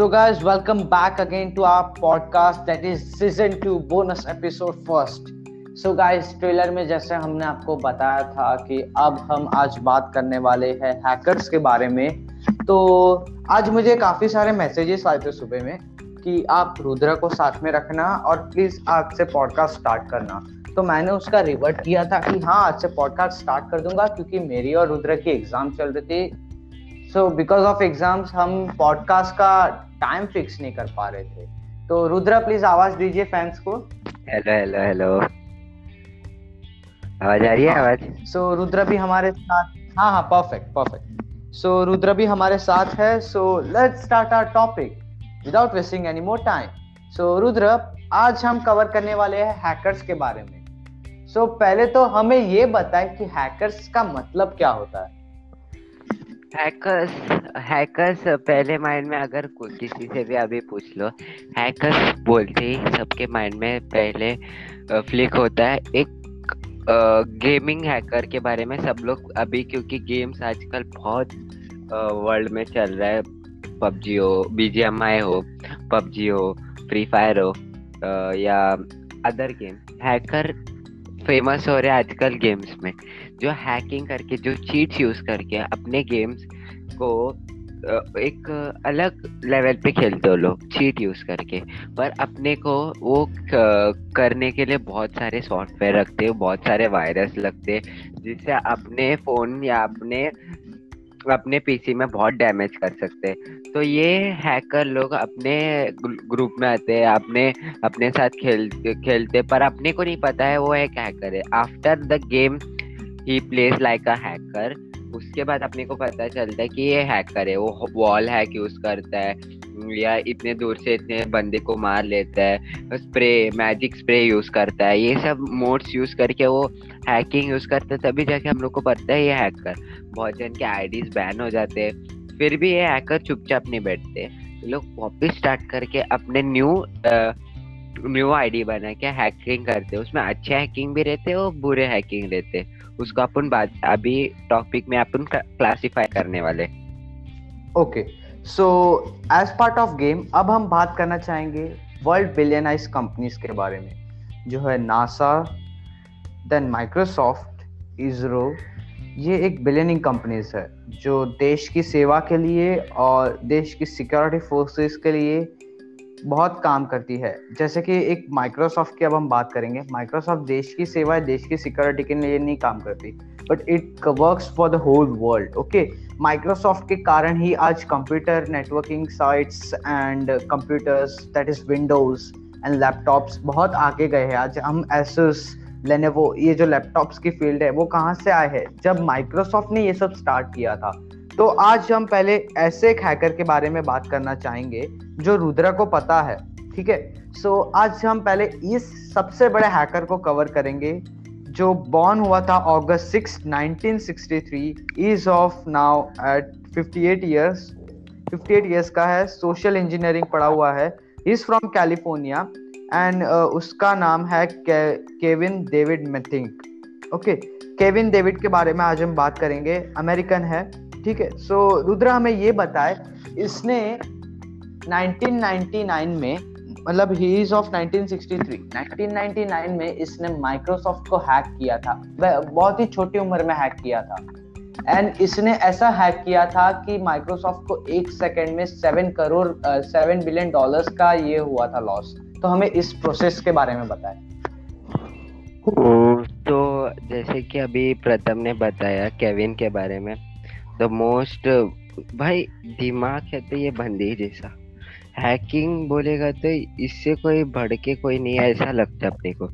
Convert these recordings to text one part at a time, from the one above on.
So, guys, welcome back again to our podcast that is season 2 bonus episode first. So guys trailer में जैसे हमने आपको बताया था कि अब हम आज बात करने वाले हैं हैकर्स के बारे में तो आज मुझे काफ़ी सारे मैसेजेस आए थे सुबह में कि आप रुद्रा को साथ में रखना और प्लीज़ आज से पॉडकास्ट स्टार्ट करना तो मैंने उसका रिवर्ट किया था कि हाँ आज से पॉडकास्ट स्टार्ट कर दूँगा क्योंकि मेरी और रुद्रा की एग्ज़ाम चल रही थी सो बिकॉज़ ऑफ़ एग्ज़ाम्स हम पॉडकास्ट का टाइम फिक्स नहीं कर पा रहे थे। तो रुद्रा प्लीज़ आवाज़ दीजिए फैंस को। हेलो हेलो हेलो आवाज़ आ रही है आवाज़? सो so, रुद्रा भी हमारे साथ हाँ हाँ परफेक्ट परफेक्ट सो रुद्रा भी हमारे साथ है। So let's start our topic without wasting any more time so Rudra आज हम कवर करने वाले हैं हैकर्स के बारे में। सो so, पहले तो हमें ये बताएँ कि हैकर्स का मतलब क्या होता है। हैकर्स हैकर्स पहले माइंड में अगर किसी से भी अभी पूछ लो हैकर्स बोलते ही सबके माइंड में पहले फ्लिक होता है। एक गेमिंग हैकर के बारे में सब लोग अभी, क्योंकि गेम्स आजकल बहुत वर्ल्ड में चल रहा है। पबजी हो बीजीएमआई हो, पबजी हो फ्री फायर हो या अदर गेम हैकर फ़ेमस हो रहे हैं आजकल गेम्स में। जो हैकिंग करके, जो चीट्स यूज़ करके अपने गेम्स को एक अलग लेवल पे खेलते हो लोग चीट यूज़ करके। पर अपने को वो करने के लिए बहुत सारे सॉफ्टवेयर रखते हो, बहुत सारे वायरस लगते हैं, जिससे अपने फ़ोन या अपने अपने पीसी में बहुत डैमेज कर सकते हैं। तो ये हैकर लोग अपने ग्रुप में आते हैं, अपने अपने साथ खेल, खेलते पर अपने को नहीं पता है वो एक हैकर है। After the game he plays like a hacker. उसके बाद अपने को पता चलता है कि ये हैकर है, वो वॉल हैक यूज़ करता है। या इतने दूर से इतने बंदे को मार लेता है, स्प्रे, मैजिक स्प्रे यूज़ करता है। ये सब मोड्स यूज़ करके वो हैकिंग यूज़ करता है, तभी जाके हम लोग को पता है ये हैकर। बहुत जन के आईडीज बैन हो जाते हैं। फिर भी ये हैकर चुपचाप नहीं बैठते। लोग वापिस स्टार्ट करके अपने न्यू न्यू आईडी बना के हैकिंग करते उसमें अच्छे हैकिंग भी रहते हैं और बुरे हैकिंग रहते उसको अपन बाद, अभी टॉपिक में अपन क्लासिफाई करने वाले। Okay so as part of game अब हम बात करना चाहेंगे वर्ल्ड बिलियनाइज कंपनीज़ के बारे में, जो है नासा देन माइक्रोसॉफ्ट इसरो ये एक बिलियनिंग कंपनीज़ है, जो देश की सेवा के लिए और देश की सिक्योरिटी फोर्सेस के लिए बहुत काम करती है। जैसे कि एक माइक्रोसॉफ्ट की अब हम बात करेंगे। माइक्रोसॉफ्ट देश की सेवा, देश की सिक्योरिटी के लिए नहीं काम करती। But it works for the whole world okay Microsoft के कारण ही आज computer networking sites and computers that is Windows and laptops बहुत आगे गए हैं। आज हम एसस लेनेवो ये जो लैपटॉप्स की फ़ील्ड है, वो कहाँ से आए हैं? जब माइक्रोसॉफ्ट ने ये सब स्टार्ट किया था तो आज हम पहले ऐसे एक हैकर के बारे में बात करना चाहेंगे, जो रुद्रा को पता है, ठीक है? सो आज हम पहले इस सबसे बड़े हैकर को कवर करेंगे, जो बॉर्न हुआ था August six 1963 as of now at 58 years 58 years का है सोशल इंजीनियरिंग पढ़ा हुआ है इज़ फ्रॉम कैलिफ़ोर्निया एंड उसका नाम है Kevin David Mitnick okay Kevin David के बारे में आज हम बात करेंगे अमेरिकन है ठीक है? सो रुद्रा हमें ये बताए, इसने 1999 में मतलब ही इज़ ऑफ़ 1963 1999 में इसने माइक्रोसॉफ्ट को हैक किया था। बहुत ही छोटी उम्र में हैक किया था। एंड इसने ऐसा हैक किया था कि माइक्रोसॉफ्ट को एक सेकंड में seven crore seven billion dollars का ये हुआ था लॉस तो हमें इस प्रोसेस के बारे में बताएँ। तो जैसे कि अभी प्रथम ने बताया केविन के बारे में द मोस्ट भाई, दिमाग है तो ये बंदी जैसा। हैकिंग बोलेगा तो इससे कोई बढ़ के कोई नहीं ऐसा लगता अपने को।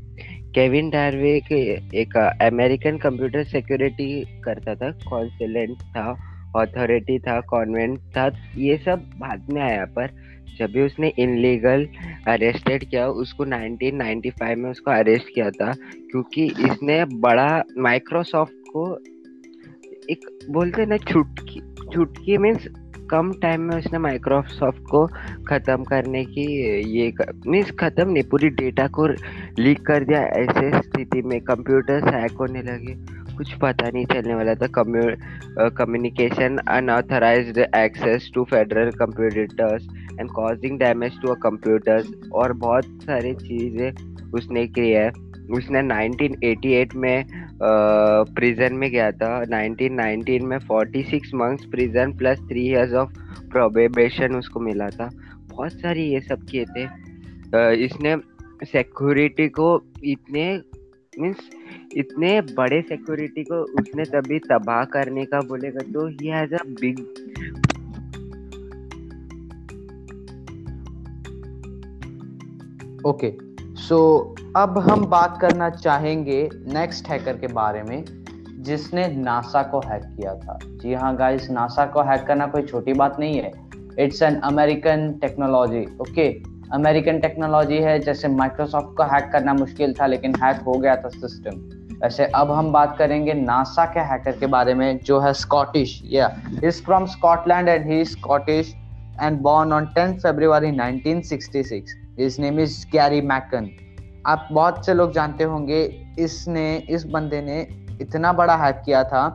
केविन डार्विक एक अमेरिकन कंप्यूटर सिक्योरिटी करता था कॉन्सलेंट था अथॉरिटी था कॉन्वेंट था, ये सब बाद में आया, पर जब भी उसने इनलीगल अरेस्टेड किया, उसको 1995 में उसको अरेस्ट किया था, क्योंकि इसने बड़ा माइक्रोसॉफ्ट को बोलते ना छुटकी छुटकी मीन्स कम टाइम में उसने माइक्रोसॉफ्ट को ख़त्म करने की ये मीन्स ख़त्म नहीं, पूरी डेटा को लीक कर दिया। ऐसे स्थिति में कंप्यूटर्स हैक होने लगे। कुछ पता नहीं चलने वाला था। Communication unauthorised access to federal computers and causing damage to a computers और बहुत सारी चीज़ें उसने की है। उसने 1988 में प्रिजन में गया था। 1919 में 46 months prison plus three years of probation उसको मिला था। बहुत सारी ये सब किए थे। इसने सिक्योरिटी को इतने मीन्स इतने बड़े सिक्योरिटी को उसने तभी तबाह करने का बोलेगा तो he has a big okay so so, अब हम बात करना चाहेंगे नेक्स्ट हैकर के बारे में जिसने नासा को हैक किया था। जी हाँ गाइस नासा को हैक करना कोई छोटी बात नहीं है। It's an American technology okay American technology है जैसे माइक्रोसॉफ्ट को हैक करना मुश्किल था लेकिन हैक हो गया था सिस्टम वैसे अब हम बात करेंगे नासा के हैकर के बारे में जो है स्कॉटिश या is from Scotland and he Scottish and born on 10 February 1966 his name is Gary McKinnon आप बहुत से लोग जानते होंगे, इसने, इस बंदे ने इतना बड़ा हैक किया था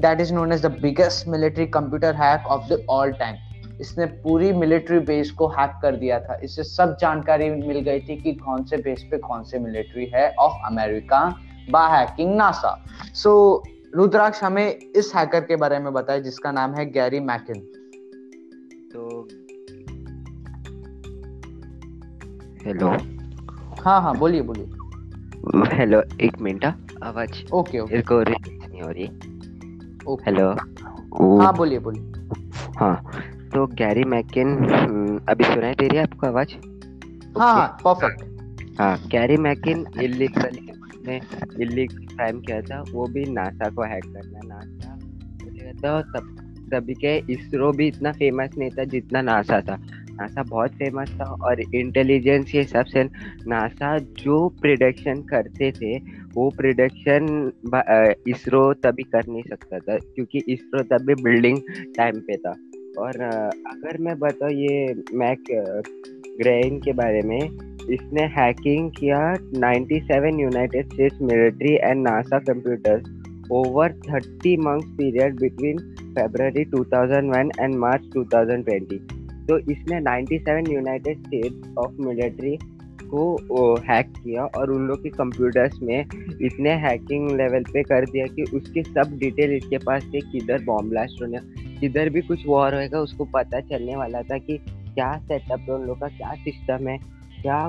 that is known as the biggest military computer hack of the all time इसने पूरी मिलिट्री बेस को हैक कर दिया था। इससे सब जानकारी मिल गई थी कि कौन से बेस पे कौन से मिलिट्री है ऑफ़ अमेरिका बा हैकिंग नासा सो रुद्राक्ष हमें इस हैकर के बारे में बताए, जिसका नाम है गैरी मैकिन तो हेलो हाँ हाँ बोलिए बोलिए। हेलो एक मिनट हाँ, आवाज़ ओके ओके। इसको नहीं हो रही। हेलो हाँ बोलिए बोलिए। हाँ तो गैरी मैकिन अभी सुनाई दे रही है आपको आवाज़? हाँ हाँ परफेक्ट हाँ गैरी मैकिन इलीगल ने इलीगल क्राइम किया था वो भी नासा को हैक करना नासा तो तब तभी के इसरो भी इतना फ़ेमस नहीं था जितना नासा था। नासा बहुत फ़ेमस था और इंटेलिजेंस के हिसाब से नासा जो प्रिडिक्शन करते थे, वो प्रिडिक्शन इसरो तभी कर नहीं सकता था, क्योंकि इसरो तभी बिल्डिंग टाइम पे था। और अगर मैं बताऊँ ये मैक ग्रेन के बारे में, इसने हैकिंग किया 97 United States military and NASA computers over 30 months period between February 2001 and March 2020 तो इसने 97 यूनाइटेड स्टेट्स ऑफ़ मिलिट्री को हैक किया और उन लोग के कंप्यूटर्स में इतने हैकिंग लेवल पे कर दिया कि उसके सब डिटेल इसके पास थे, किधर बॉम्ब ब्लास्ट होने, किधर भी कुछ वॉर होएगा, उसको पता चलने वाला था कि क्या सेटअप है उन लोग का, क्या सिस्टम है, क्या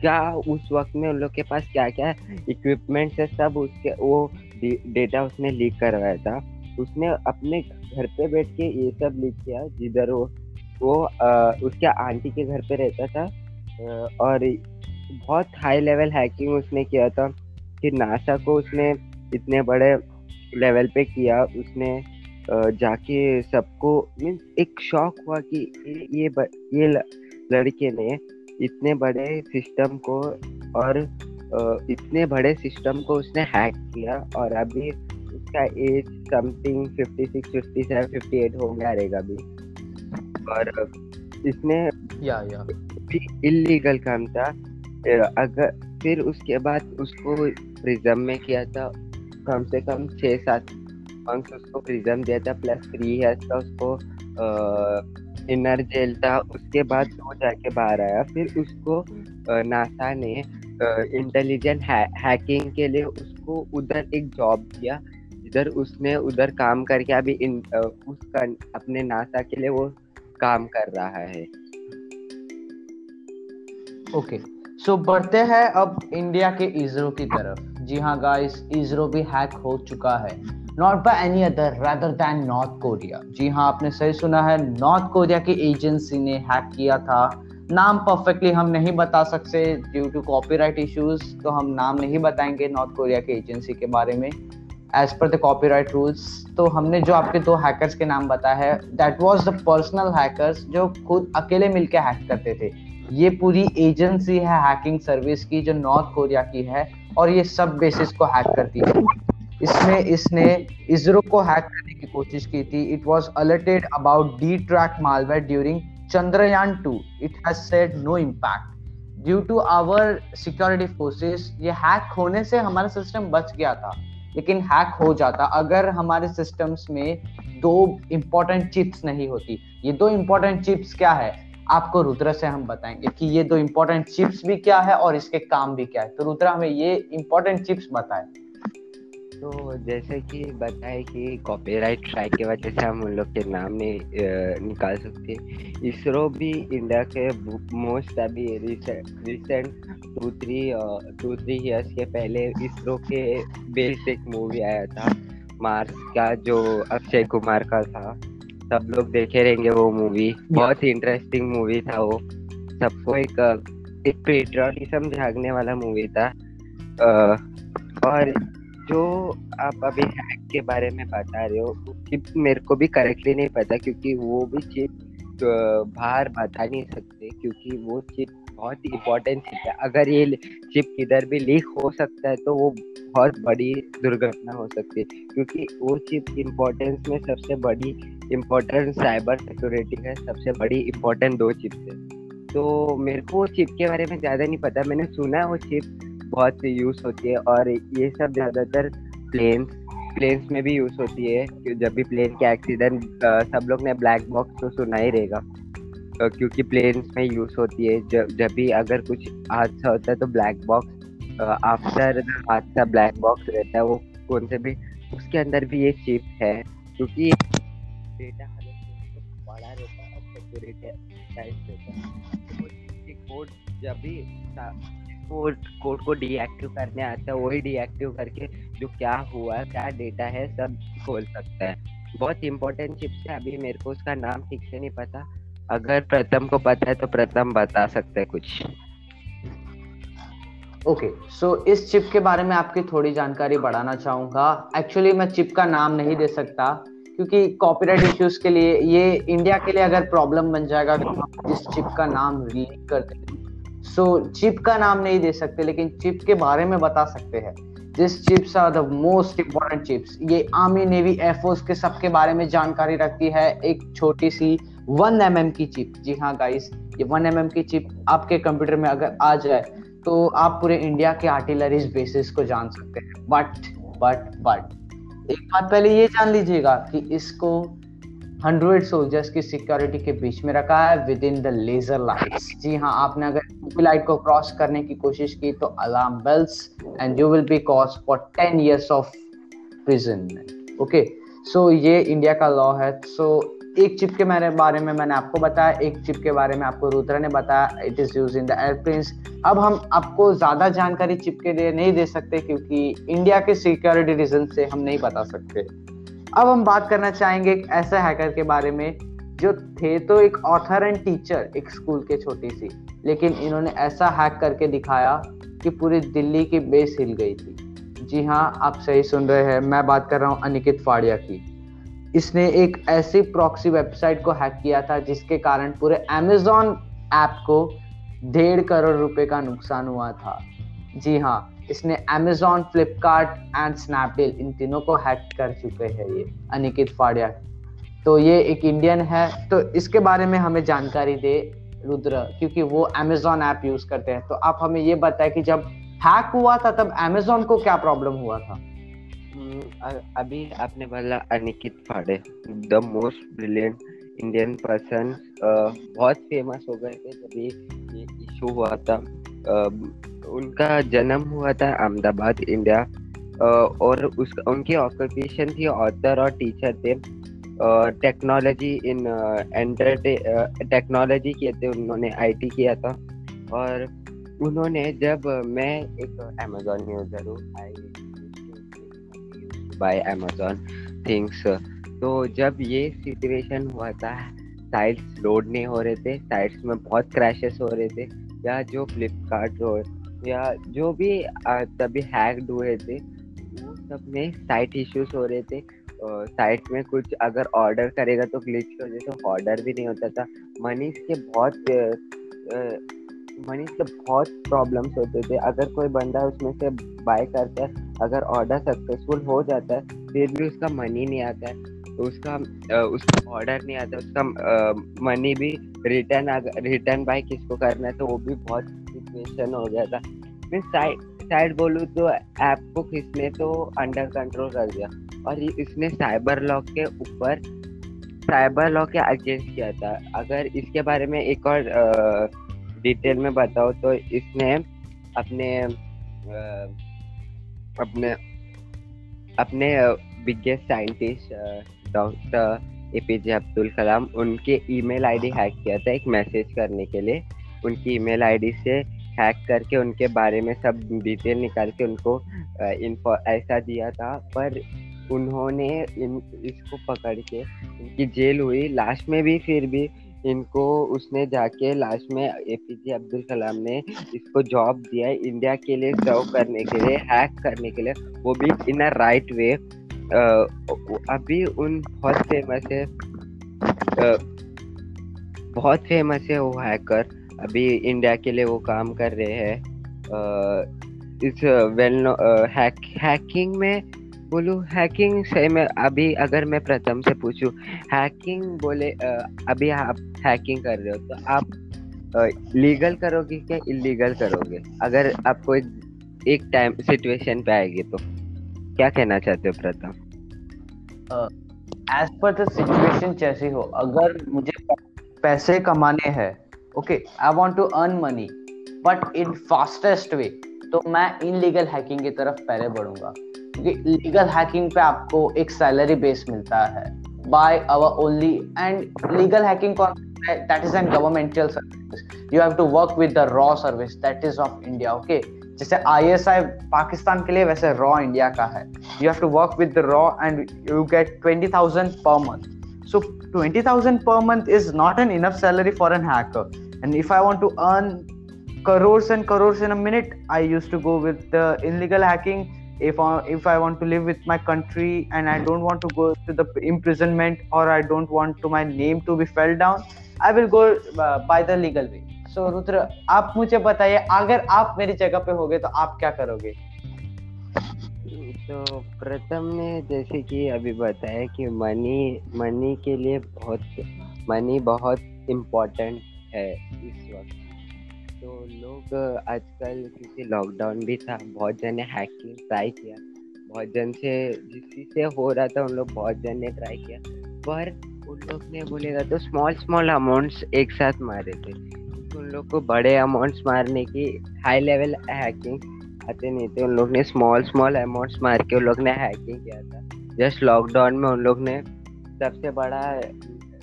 क्या उस वक्त में उन लोग के पास क्या क्या इक्विपमेंट्स है, सब उसके, वो डेटा उसने लीक करवाया था। उसने अपने घर पे बैठ के ये सब लीक किया, जिधर वो वो आ, उसके आंटी के घर पे रहता था और बहुत हाई लेवल हैकिंग उसने किया था कि नासा को उसने इतने बड़े लेवल पे किया उसने जाके सबको मीन्स एक शौक हुआ कि ये ये लड़के ने इतने बड़े सिस्टम को और इतने बड़े सिस्टम को उसने हैक किया और अभी उसका एज समथिंग 56, 57, 58 हो गया रहेगा अभी। और इसने या या। भी इलीगल काम था। अगर फिर उसके बाद उसको प्रिज्म में किया था कम से कम छः सात मंथ उसको प्रिज्म दिया था प्लस थ्री ईयर्स का उसको इनर जेल था। उसके बाद वो जाके बाहर आया। फिर उसको नासा ने इंटेलिजेंट है, हैकिंग के लिए उसको उधर एक जॉब दिया। इधर उसने उधर काम करके अभी इन उसका अपने नासा के लिए वो काम कर रहा है। ओके सो बढ़ते हैं अब इंडिया के इसरो की तरफ़। जी हाँ गाइस इसरो भी हैक हो चुका है। Not by any other rather than North Korea जी हाँ आपने सही सुना है नॉर्थ कोरिया की एजेंसी ने हैक किया था। नाम परफेक्टली हम नहीं बता सकते ड्यू टू कॉपीराइट इश्यूज़ तो हम नाम नहीं बताएँगे नॉर्थ कोरिया की एजेंसी के बारे में। As per the copyright rules तो हमने जो आपके दो हैकर्स के नाम बताया है that was the personal hackers जो खुद अकेले मिलकर हैक करते थे। ये पूरी एजेंसी है हैकिंग सर्विस की, जो नॉर्थ कोरिया की है, और ये सब बेसिस को हैक करती है। इसमें, इसने इसरो को हैक करने की कोशिश की थी। It was alerted about D track malware during Chandrayaan 2 it has said no impact due to our security forces ये हैक होने से हमारा सिस्टम बच गया था। लेकिन हैक हो जाता अगर हमारे सिस्टम्स में दो इंपॉर्टेंट चिप्स नहीं होती। ये दो इंपॉर्टेंट चिप्स क्या है? आपको रुद्र से हम बताएँगे कि ये दो इम्पोर्टेंट चिप्स भी क्या है और इसके काम भी क्या है। तो रुद्र हमें ये इम्पोर्टेंट चिप्स बताए। तो जैसे कि बताए कि कॉपीराइट स्ट्राइक की वजह से हम उन लोग के नाम नहीं निकाल सकते। इसरो भी इंडिया के मोस्ट अभी recent two three two three years के पहले इसरो के बेस्ड एक मूवी आया था मार्स का जो अक्षय कुमार का था। सब लोग देखे रहेंगे वो मूवी बहुत ही इंटरेस्टिंग मूवी था वो। सबको एक एक पेट्रियोटिज्म झागने वाला मूवी था। और जो आप अभी हैक के बारे में बता रहे हो चिप मेरे को भी करेक्टली नहीं पता क्योंकि वो भी चिप बाहर बता नहीं सकते क्योंकि वो चिप बहुत इम्पोर्टेंट चिप है। अगर ये चिप किधर भी लीक हो सकता है तो वो बहुत बड़ी दुर्घटना हो सकती है। क्योंकि वो चिप इम्पोर्टेंस में सबसे बड़ी इम्पोर्टेंट साइबर सिक्योरिटी है, सबसे बड़ी इम्पोर्टेंट दो चिप्स है। तो मेरे को चिप के बारे में ज़्यादा नहीं पता। मैंने सुना है वो चिप बहुत सी यूज़ होती है और ये सब ज़्यादातर प्लेन्स प्लेन्स में भी यूज़ होती है कि जब भी प्लेन के एक्सीडेंट सब लोग ने ब्लैक बॉक्स तो सुना ही रहेगा। क्योंकि प्लेन्स में यूज़ होती है जब जब भी अगर कुछ हादसा होता है तो ब्लैक बॉक्स आफ्टर हादसा ब्लैक बॉक्स रहता है, वो कौन से भी, उसके अंदर भी ये चिप है। क्योंकि डेटा बड़ा रहता है सिक्योरिटी टाइप रहता है। कोड जब भी कोड कोड को डीएक्टिव करने आता है वही डीएक्टिव करके जो क्या हुआ क्या डेटा है सब खोल सकता है। बहुत इंपॉर्टेंट चिप्स है अभी मेरे को उसका नाम ठीक से नहीं पता। अगर प्रथम को पता है तो प्रथम बता सकते हैं कुछ। ओके okay, सो so इस चिप के बारे में आपकी थोड़ी जानकारी बढ़ाना चाहूँगा। एक्चुअली मैं चिप का नाम नहीं दे सकता क्योंकि कॉपीराइट इश्यूज़ के लिए ये इंडिया के लिए अगर प्रॉब्लम बन जाएगा तो इस चिप का नाम रीड कर देते सो so, चिप का नाम नहीं दे सकते लेकिन चिप के बारे में बता सकते हैं। This chips are the most important chips ये आर्मी नेवी एयरफोर्स के सबके बारे में जानकारी रखती है एक छोटी सी वन एम mm की चिप। जी हाँ गाइस ये वन एम mm की चिप आपके कंप्यूटर में अगर आ जाए तो आप पूरे इंडिया के आर्टिलरीज बेसिस को जान सकते हैं। बट बट बट एक बात पहले ये जान लीजिएगा कि इसको हंड्रेड सोल्जर्स की सिक्योरिटी के बीच में रखा है within the laser lights जी हाँ आपने अगर लाइट को क्रॉस करने की कोशिश की तो alarm bells and you will be cause for ten years of prison okay so ये इंडिया का लॉ है. सो so, एक चिप के मेरे बारे में मैंने आपको बताया एक चिप के बारे में आपको रुद्रा ने बताया it is use in the airplanes अब हम आपको ज़्यादा जानकारी चिप के लिए नहीं दे सकते क्योंकि इंडिया के सिक्योरिटी रीजन से हम नहीं बता सकते। अब हम बात करना चाहेंगे एक ऐसे हैकर के बारे में, जो थे तो एक ऑथर एंड टीचर एक स्कूल के छोटी सी, लेकिन इन्होंने ऐसा हैक करके दिखाया कि पूरी दिल्ली की बेस हिल गई थी। जी हाँ आप सही सुन रहे हैं, मैं बात कर रहा हूँ अनिकित फाड़िया की। इसने एक ऐसी प्रॉक्सी वेबसाइट को हैक किया था, जिसके कारण पूरे अमेजोन ऐप को डेढ़ करोड़ रुपए का नुकसान हुआ था। जी हाँ इसने अमेजोन फ्लिपकार्ट एंड स्नैपडील इन तीनों को हैक कर चुके हैं ये अनिकित फाड़िया। तो ये एक इंडियन है। तो इसके बारे में हमें जानकारी दे रुद्र क्योंकि वो अमेजोन ऐप यूज़ करते हैं। तो आप हमें ये बताएँ कि जब हैक हुआ था तब अमेजोन को क्या प्रॉब्लम हुआ था? हम्म, अभी आपने बोला Ankit Fadia the most brilliant Indian person बहुत फ़ेमस हो गए थे जब ये इशू हुआ था। उनका जन्म हुआ था अहमदाबाद, इंडिया। और उस, उनकी ऑक्यूपेशन थी ऑथर और टीचर थे। टेक्नोलॉजी इन एंटरटे टेक्नोलॉजी किए थे उन्होंने आईटी किया था। और उन्होंने जब मैं एक अमेजोन यूज़र हूँ आई बाय अमेजोन थिंग्स तो जब ये सिचुएशन हुआ था साइट्स लोड नहीं हो रहे थे साइट्स में बहुत क्रैशेस हो रहे थे, या जो फ्लिपकार्ट या जो भी तभी हैक्ड हुए थे वो सब में साइट इश्यूज़ हो रहे थे। साइट में कुछ अगर ऑर्डर करेगा तो ग्लिच की वजह से ऑर्डर भी नहीं होता था। मनीष के बहुत मनीष के बहुत प्रॉब्लम्स होते थे। अगर कोई बंदा उसमें से बाय करता है, अगर ऑर्डर सक्सेसफुल हो जाता है, फिर भी उसका मनी नहीं आता है। उसका उसका ऑर्डर नहीं आता, उसका मनी भी रिटर्न रिटर्न बाय किसको करना है तो वो भी बहुत सिचुएशन हो गया था। मैं साइड साइड बोलूँ तो ऐप को किसने तो अंडर कंट्रोल कर दिया। और इसने साइबर लॉक के ऊपर साइबर लॉ के अगेंस्ट किया था। अगर इसके बारे में एक और डिटेल में बताओ तो इसने अपने अपने अपने biggest scientist doctor APJ Abdul Kalam उनके ईमेल आईडी हैक किया था एक मैसेज करने के लिए। उनकी ईमेल आईडी से हैक करके उनके बारे में सब डिटेल निकाल के उनको इन्फो ऐसा दिया था। पर उन्होंने इन, इसको पकड़ के इनकी जेल हुई। लास्ट में भी फिर भी इनको उसने जाके लास्ट में एपीजे अब्दुल कलाम ने इसको जॉब दिया इंडिया के लिए सर्व करने के लिए हैक करने के लिए। वो भी इन अ राइट वे अभी उन बहुत फ़ेमस है। बहुत फ़ेमस है वो हैकर अभी इंडिया के लिए वो काम कर रहे हैं। इस वेल हैक हैकिंग में बोलू हैकिंग से मैं अभी अगर मैं प्रथम से पूछूँ हैकिंग बोले आ, अभी आप हैकिंग कर रहे हो तो आप लीगल करोगे क्या इलीगल करोगे? अगर आपको एक टाइम सिचुएशन पे आएगी तो क्या कहना चाहते हो प्रथम? एज पर द सिचुएशन जैसी हो अगर मुझे पैसे कमाने हैं okay I want to earn money but in fastest way तो मैं इनलीगल हैकिंग की तरफ़ पहले बढ़ूँगा। क्योंकि लीगल हैकिंग पे आपको एक सैलरी बेस मिलता है। By our only and legal hacking that is an governmental service you have to work with the raw service that is of India okay जैसे आईएसआई पाकिस्तान के लिए वैसे रॉ इंडिया का है। You have to work with the raw and you get twenty thousand per month so Twenty thousand per month is not an enough salary for an hacker and if I want to earn crores and crores in a minute i used to go with the illegal hacking if I, if I want to live with my country and I don't want to go to the imprisonment or I don't want to my name to be fell down, I will go uh, by the legal way. So Rudra आप मुझे बताइए अगर आप मेरी जगह पे होगे तो आप क्या करोगे तो प्रथम ने जैसे कि अभी बताया कि मनी मनी के लिए बहुत मनी बहुत इम्पोर्टेंट है इस वक्त। तो लोग आजकल क्योंकि लॉकडाउन भी था, बहुत जन हैकिंग ट्राई किया। बहुत जन से जिस से हो रहा था, उन लोग बहुत जन ने ट्राई किया। पर उन लोग ने बोलेगा तो स्मॉल स्मॉल अमाउंट्स एक साथ मारे थे। उन लोग को बड़े अमाउंट्स मारने की हाई लेवल हैकिंग आते नहीं थे। उन लोग ने स्मॉल स्मॉल अमाउंट्स मार के उन लोग ने हैकिंग किया था। जस्ट लॉकडाउन में उन लोग ने सबसे बड़ा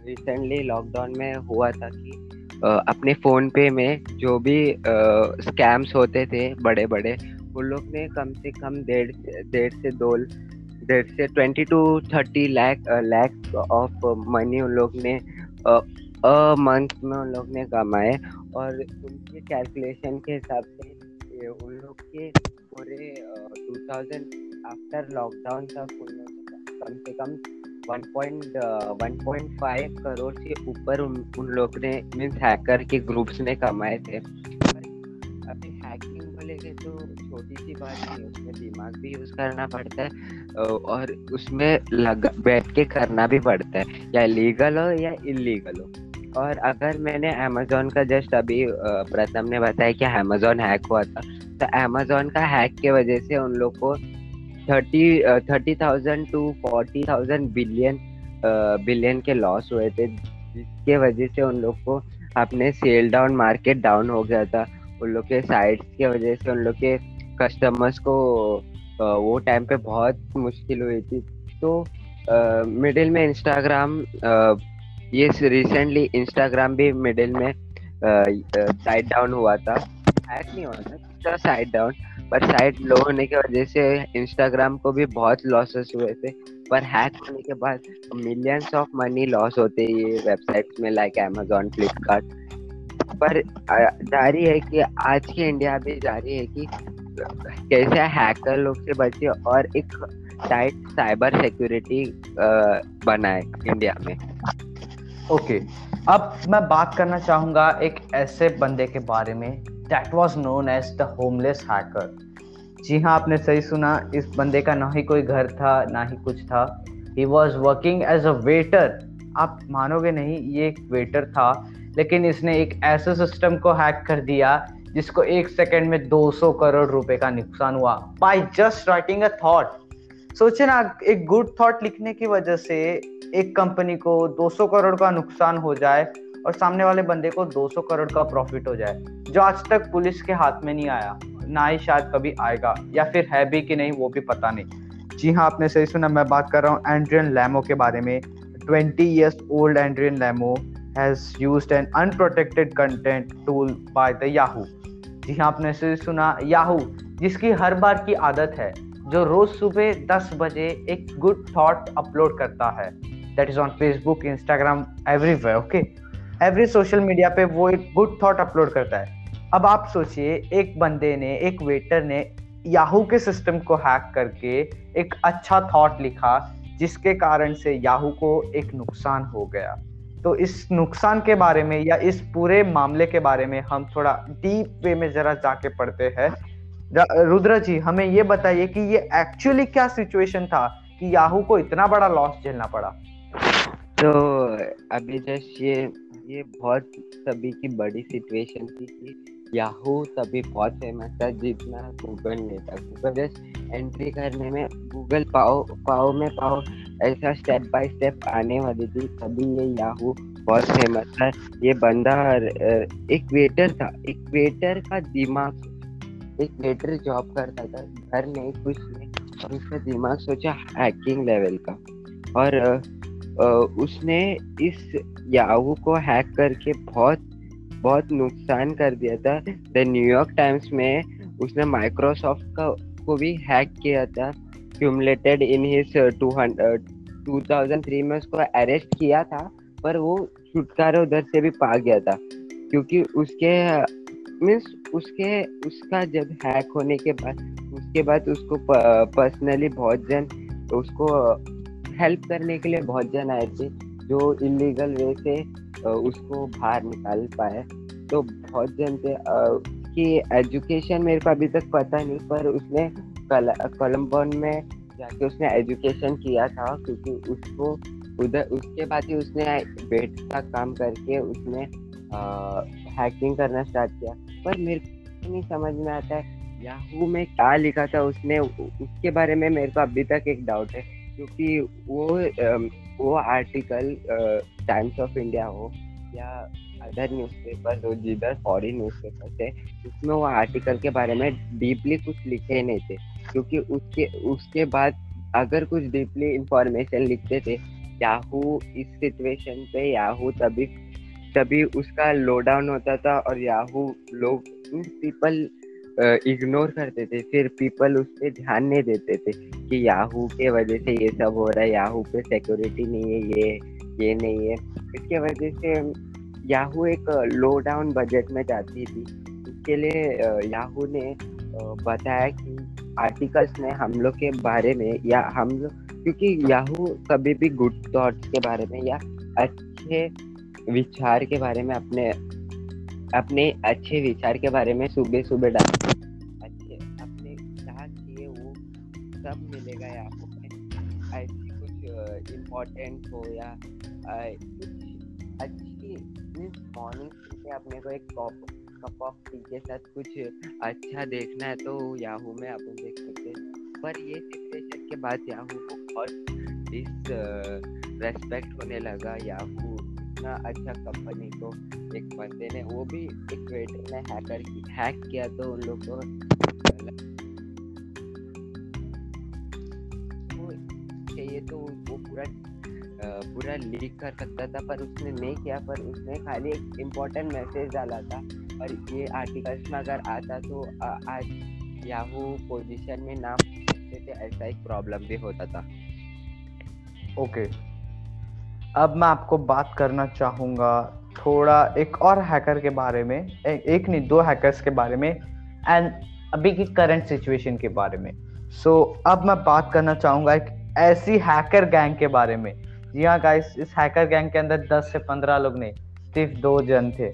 रिसेंटली लॉकडाउन में हुआ था कि अपने फ़ोन पे में जो भी स्कैम्स होते थे बड़े बड़े उन लोग ने कम से कम डेढ़ डेढ़ से दो, डेढ़ से twenty two thirty lakh lakh of money उन लोग ने, अ मंथ में उन लोग ने कमाए। और उनके कैलकुलेशन के हिसाब से उन के पूरे टू थाउज़ेंड आफ्टर लॉकडाउन तक कम से कम 1.5 uh, करोड़ से ऊपर उन, उन लोग ने मीन्स हैकर के ग्रुप्स ने कमाए थे। अभी हैकिंग बोलेंगे तो छोटी सी बात नहीं उसमें दिमाग भी यूज़ करना पड़ता है और उसमें लग बैठ के करना भी पड़ता है या लीगल हो या इलीगल हो। और अगर मैंने अमेजोन का जस्ट अभी प्रथम ने बताया कि अमेजोन हैक हुआ था तो अमेजोन का हैक के वजह से उन लोग को thirty thirty thousand to forty thousand billion billion के लॉस हुए थे, जिसके वजह से उन लोग को अपने सेल डाउन मार्केट डाउन हो गया था। उन लोग के साइट्स के वजह से उन लोग के कस्टमर्स को वो टाइम पे बहुत मुश्किल हुई थी। तो मिडिल में इंस्टाग्राम ये रिसेंटली इंस्टाग्राम भी मिडिल में साइड डाउन हुआ था। हैक नहीं हुआ था साइड डाउन पर साइट लो होने की वजह से इंस्टाग्राम को भी बहुत लॉसेस हुए थे। पर हैक होने के बाद मिलियंस ऑफ़ मनी लॉस होते ये वेबसाइट्स में लाइक अमेजोन फ्लिपकार्ट पर जारी है कि आज की इंडिया भी जारी है कि, कैसे हैकर लोग से बचे और एक टाइट साइबर सिक्योरिटी बनाए इंडिया में। Okay okay. अब मैं बात करना चाहूँगा एक ऐसे बंदे के बारे में that was known as the homeless hacker जी हाँ आपने सही सुना, इस बंदे का ना ही कोई घर था, ना ही कुछ था। He was working as a waiter आप मानोगे नहीं, ये एक वेटर था, लेकिन इसने एक ऐसे सिस्टम को हैक कर दिया, जिसको एक सेकेंड में 200 करोड़ रुपए का नुकसान हुआ। By just writing a thought सोचे ना, एक गुड थॉट लिखने की वजह से एक कंपनी को 200 करोड़ का नुकसान हो जाए और सामने वाले बंदे को 200 करोड़ का प्रॉफिट हो जाए, जो आज तक पुलिस के हाथ में नहीं आया, ना ही शायद कभी आएगा, या फिर है भी कि नहीं, वो भी पता नहीं जी हाँ आपने सही सुना, मैं बात कर रहा हूँ एंड्रियन लैमो के बारे में 20 years old Adrian Lamo has used an unprotected content tool by the Yahoo. जी हाँ आपने से सुना याहू जिसकी हर बार की आदत है जो रोज सुबह 10 बजे एक गुड थॉट अपलोड करता है। That is on Facebook Instagram everywhere okay every social media पे वो एक गुड थॉट अपलोड करता है। अब आप सोचिए, एक बंदे ने, एक वेटर ने याहू के सिस्टम को हैक करके एक अच्छा थॉट लिखा, जिसके कारण से याहू को एक नुकसान हो गया। तो इस नुकसान के बारे में या इस पूरे मामले के बारे में हम थोड़ा डीप वे में जरा जाके पढ़ते हैं। रुद्र जी, हमें ये बताइए कि ये एक्चुअली क्या सिचुएशन था कि याहू को इतना बड़ा लॉस झेलना पड़ा? तो अभी जस्ट ये ये बहुत सभी की बड़ी सिचुएशन थी कि याहू तभी बहुत फ़ेमस था जितना गूगल नहीं था। गूगल जस्ट एंट्री करने में गूगल पाओ पाओ में पाओ ऐसा स्टेप बाय स्टेप आने वाली थी। तभी ये याहू बहुत फ़ेमस था। ये बंदा एक वेटर था। एक वेटर का दिमाग एक वेटर जॉब करता था, घर नहीं, कुछ नहीं, और उसका दिमाग सोचा हैकिंग लेवल का। और उसने इस याहू को हैक करके बहुत बहुत नुकसान कर दिया था। द न्यूयॉर्क टाइम्स में उसने माइक्रोसॉफ्ट का, को भी हैक किया था। Cumulated in his two two thousand three में उसको अरेस्ट किया था, पर वो छुटकारा उधर से भी पा गया था। क्योंकि उसके मीन्स उसके, उसका जब हैक होने के बाद, उसके बाद उसको पर्सनली बहुत जन, उसको हेल्प करने के लिए बहुत जन आए थे, जो इलीगल वे से उसको बाहर निकाल पाए। तो बहुत जन थे कि एजुकेशन मेरे को अभी तक पता नहीं, पर उसने कोलम्बोन में जाके उसने एजुकेशन किया था, क्योंकि उसको उधर, उसके बाद ही उसने बेट का काम करके उसने हैकिंग करना स्टार्ट किया। पर मेरे को नहीं समझ में आता है। याहू में क्या लिखा था उसने उसके बारे में मेरे को अभी तक एक डाउट है क्योंकि वो वो आर्टिकल टाइम्स ऑफ़ इंडिया हो या अदर न्यूज़पेपर हो जिधर फॉरेन न्यूज़पेपर थे उसमें वो आर्टिकल के बारे में डीपली कुछ लिखे नहीं थे। क्योंकि उसके उसके बाद अगर कुछ डीपली इंफॉर्मेशन लिखते थे याहू इस सिचुएशन पे याहू तभी तभी उसका लो डाउन होता था और याहू लोग पीपल इग्नोर करते थे। फिर पीपल उस पर ध्यान नहीं देते थे कि याहू के वजह से ये सब हो रहा है। याहू पे सिक्योरिटी नहीं है, ये ये नहीं है। इसके वजह से याहू एक लो डाउन बजट में जाती थी। इसके लिए याहू ने बताया कि आर्टिकल्स में हम लोग के बारे में या हम लोग, क्योंकि याहू कभी भी गुड थॉट्स के बारे में या अच्छे विचार के बारे में अपने अपने अच्छे विचार के बारे में सुबह सुबह डाल। अच्छे, अपने क्या चाहिए वो सब मिलेगा या पे ऐसी कुछ इम्पोर्टेंट हो या कुछ अच्छी मॉर्निंग में अपने को एक कप कप ऑफ़ टी के साथ कुछ अच्छा देखना है तो याहू में आप देख सकते हैं। पर ये सिचुएशन के बाद याहू को बहुत डिस रेस्पेक्ट होने लगा। याहू इतना अच्छा कंपनी को एक बंदे ने वो भी एक वेटर ने हैकर की हैक किया तो उन लोग को चाहिए तो वो पूरा पूरा लीक कर सकता था पर उसने नहीं किया पर उसने खाली एक इम्पोर्टेंट मैसेज डाला था और ये आर्टिकल्स में अगर आता तो आ, आज याहू पोजीशन में नाम ऐसा एक प्रॉब्लम भी होता था ओके okay. अब मैं आपको बात करना चाहूँगा थोड़ा एक और हैकर के बारे में ए, एक नहीं दो हैकर्स के बारे में एंड अभी की करंट सिचुएशन के बारे में। सो so, अब मैं बात करना चाहूँगा एक ऐसी हैकर गैंग के बारे में। जी हाँ गाइस इस हैकर गैंग के अंदर 10 से 15 लोग नहीं सिर्फ़ दो जन थे।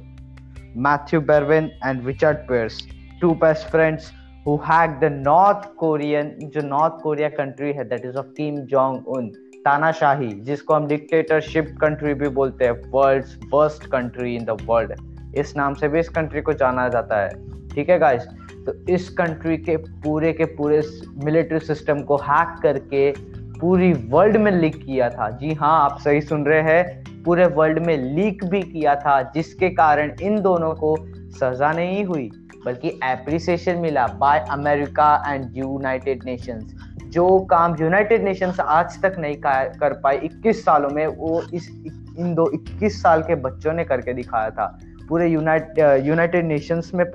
Matthew Berwin and Richard Pierce two best friends who hack the North Korean जो नॉर्थ कोरिया कंट्री है that is of Kim Jong Un तानाशाही, जिसको हम डिक्टेटरशिप कंट्री भी बोलते हैं world worst country in the world इस नाम से भी इस कंट्री को जाना जाता है। ठीक है गाइस तो इस कंट्री के पूरे के पूरे मिलिट्री सिस्टम को हैक करके पूरी वर्ल्ड में लीक किया था। जी हाँ आप सही सुन रहे हैं। पूरे वर्ल्ड में लीक भी किया था, जिसके कारण इन दोनों को सजा नहीं हुई, बल्कि एप्रिसिएशन मिला by America and United Nations जो काम यूनाइटेड नेशंस आज तक नहीं कर पाए 21 सालों में वो इस इन दो 21 साल के बच्चों ने करके दिखाया था। पूरे यूनाइट यूनाइटेड नेशंस में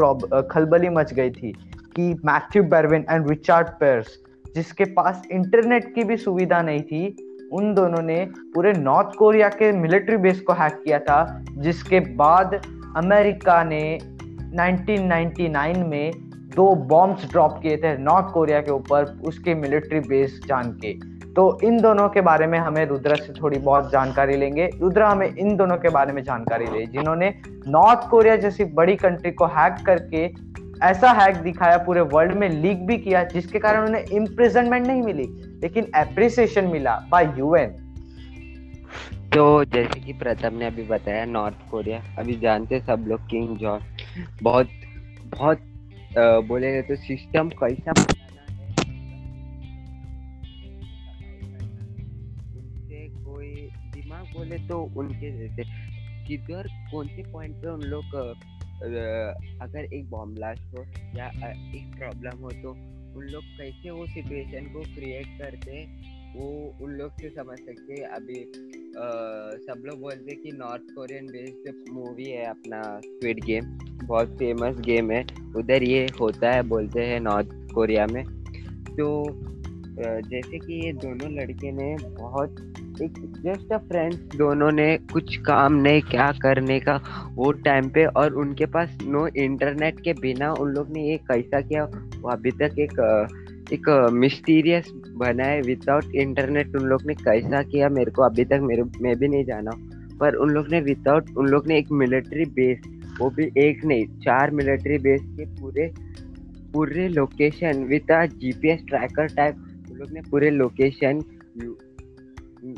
खलबली मच गई थी कि Matthew Berwin and Richard Pierce जिसके पास इंटरनेट की भी सुविधा नहीं थी, उन दोनों ने पूरे नॉर्थ कोरिया के मिलिट्री बेस को हैक किया था, जिसके बाद अमेरिका ने 1999 में दो बॉम्ब्स ड्रॉप किए थे नॉर्थ कोरिया के ऊपर, उसके मिलिट्री बेस जान के तो इन दोनों के बारे में हमें रुद्रा से थोड़ी बहुत जानकारी लेंगे। रुद्रा हमें इन दोनों के बारे में जानकारी ले जिन्होंने नॉर्थ कोरिया जैसी बड़ी कंट्री को हैक करके ऐसा हैक दिखाया, पूरे वर्ल्ड में लीक भी किया, जिसके कारण उन्हें इम्प्रिजनमेंट नहीं मिली, लेकिन एप्रिसिएशन मिला बाय यूएन तो जैसे कि प्रथम ने अभी बताया नॉर्थ कोरिया अभी जानते सब लोग किंग जॉर्ज बहुत बहुत बोले तो सिस्टम कैसा दिमाग बोले तो उनके जैसे। किधर कौन से पॉइंट पे उन लोग अगर एक बॉम्ब ब्लास्ट हो या एक प्रॉब्लम हो तो उन लोग कैसे वो सिचुएशन को क्रिएट करते वो उन लोग से समझ सकते अभी सब लोग बोलते कि नॉर्थ कोरियन बेस्ड मूवी है अपना स्क्विड गेम बहुत फ़ेमस गेम है। उधर ये होता है, बोलते हैं नॉर्थ कोरिया में। तो जैसे कि ये दोनों लड़के ने बहुत, एक जस्ट अ फ्रेंड्स दोनों ने कुछ काम नहीं क्या करने का वो टाइम पे और उनके पास नो इंटरनेट के बिना उन लोग ने ये कैसा किया, वो अभी तक एक एक मिस्टीरियस बना है विदाउट इंटरनेट उन लोग ने कैसा किया? मेरे को अभी तक मेरे, मैं भी नहीं जाना। पर उन लोग ने विदाउट उन लोग ने एक मिलिट्री बेस वो भी एक नहीं, चार मिलिट्री बेस के पूरे पूरे location with GPS tracker type उन लोग ने पूरे लोकेशन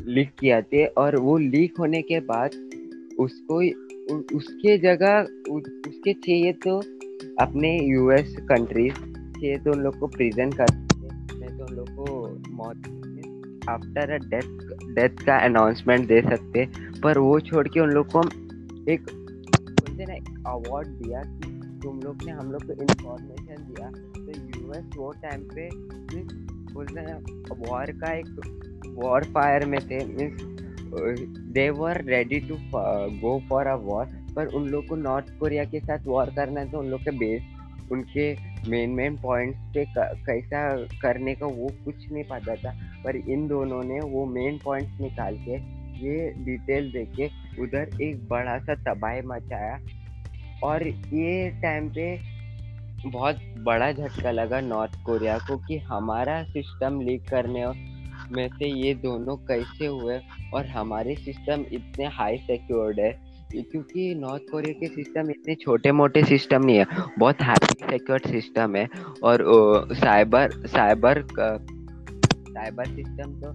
लीक किया थे और वो लीक होने के बाद उसको उसके जगह उसके चाहिए तो अपने यूएस कंट्रीज़ चाहिए तो उन लोग को प्रिजेंट कर लोग को मौत आफ्टर अ डेथ डेथ का अनाउंसमेंट दे सकते पर वो छोड़ के उन लोग को एक, बोलते ना, एक अवार्ड दिया कि तुम लोग ने, हम लोग को इंफॉर्मेशन दिया। तो यूएस वो टाइम पे मीन्स बोलते हैं वॉर का एक वॉर फायर में थे। Means they were ready to go for a war पर उन लोग को नॉर्थ कोरिया के साथ वॉर करना है तो उन लोग के बेस उनके मेन मेन पॉइंट्स पे कैसा करने का वो कुछ नहीं पता था, पर इन दोनों ने वो मेन पॉइंट्स निकाल के ये डिटेल दे के उधर एक बड़ा सा तबाही मचाया। और ये टाइम पे बहुत बड़ा झटका लगा नॉर्थ कोरिया को कि हमारा सिस्टम लीक करने में से ये दोनों कैसे हुए और हमारे सिस्टम इतने हाई सिक्योर्ड है। क्योंकि नॉर्थ कोरिया के सिस्टम इतने छोटे मोटे सिस्टम नहीं है। बहुत हाई सिक्योर्ड सिस्टम है और साइबर साइबर साइबर सिस्टम तो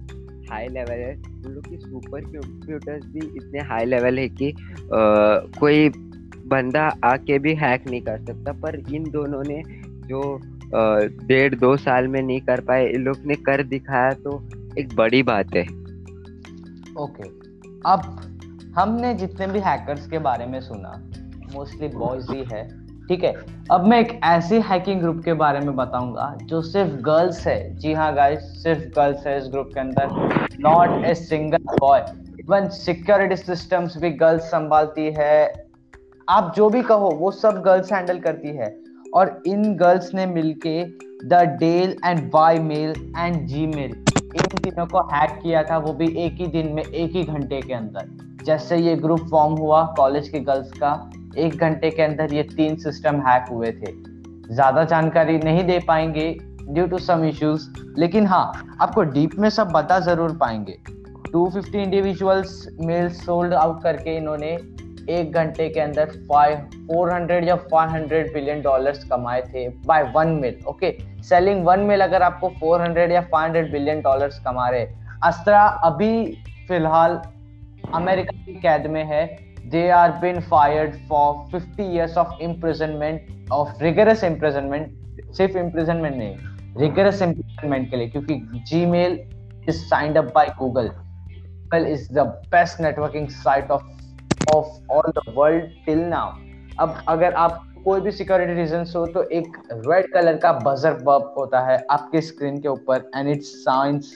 हाई लेवल है। उन लोग की सुपर कंप्यूटर्स भी इतने हाई लेवल है कि आ, कोई बंदा आके भी हैक नहीं कर सकता। पर इन दोनों ने जो डेढ़ दो साल में नहीं कर पाए इन लोग ने कर दिखाया तो एक बड़ी बात है। Okay okay. अब हमने जितने भी हैकर्स के बारे में सुना मोस्टली बॉयज़ ही है, ठीक है? अब मैं एक ऐसी हैकिंग ग्रुप के बारे में बताऊँगा, जो सिर्फ़ गर्ल्स है। जी हाँ गाइस सिर्फ़ गर्ल्स है इस ग्रुप के अंदर। Not a single boy even security systems भी गर्ल्स संभालती है। आप जो भी कहो, वो सब गर्ल्स हैंडल करती है। और इन गर्ल्स ने मिलके the Dell and Y mail and G mail इन तीनों को हैक किया था वो भी एक ही दिन में, एक ही घंटे के अंदर। जैसे ये ग्रुप फॉर्म हुआ कॉलेज के गर्ल्स का, एक घंटे के अंदर ये तीन सिस्टम हैक हुए थे। ज़्यादा जानकारी नहीं दे पाएँगे ड्यू टू सम इश्यूज़ लेकिन हाँ आपको डीप में सब बता ज़रूर पाएँगे। 250 इंडिविजुअल्स मेल सोल्ड आउट करके इन्होंने एक घंटे के अंदर फाइव फोर हंड्रेड या फाइव हंड्रेड बिलियन डॉलर्स कमाए थे by one mil okay selling one mil अगर आपको फोर हंड्रेड या फाइव हंड्रेड बिलियन डॉलर्स कमा रहे अस्त्रा अभी फ़िलहाल अमेरिका की कैद में है। They are been fired for 50 years of imprisonment, of rigorous imprisonment, सिर्फ़ इम्प्रिजनमेंट नहीं रिगरस इम्प्रिजनमेंट के लिए, क्योंकि G mail is signed up by Google Google is the best networking site of of all the world till now अब अगर आप कोई भी सिक्योरिटी रीजन हो तो एक रेड कलर का बजर बब होता है आपके स्क्रीन के ऊपर and it's signs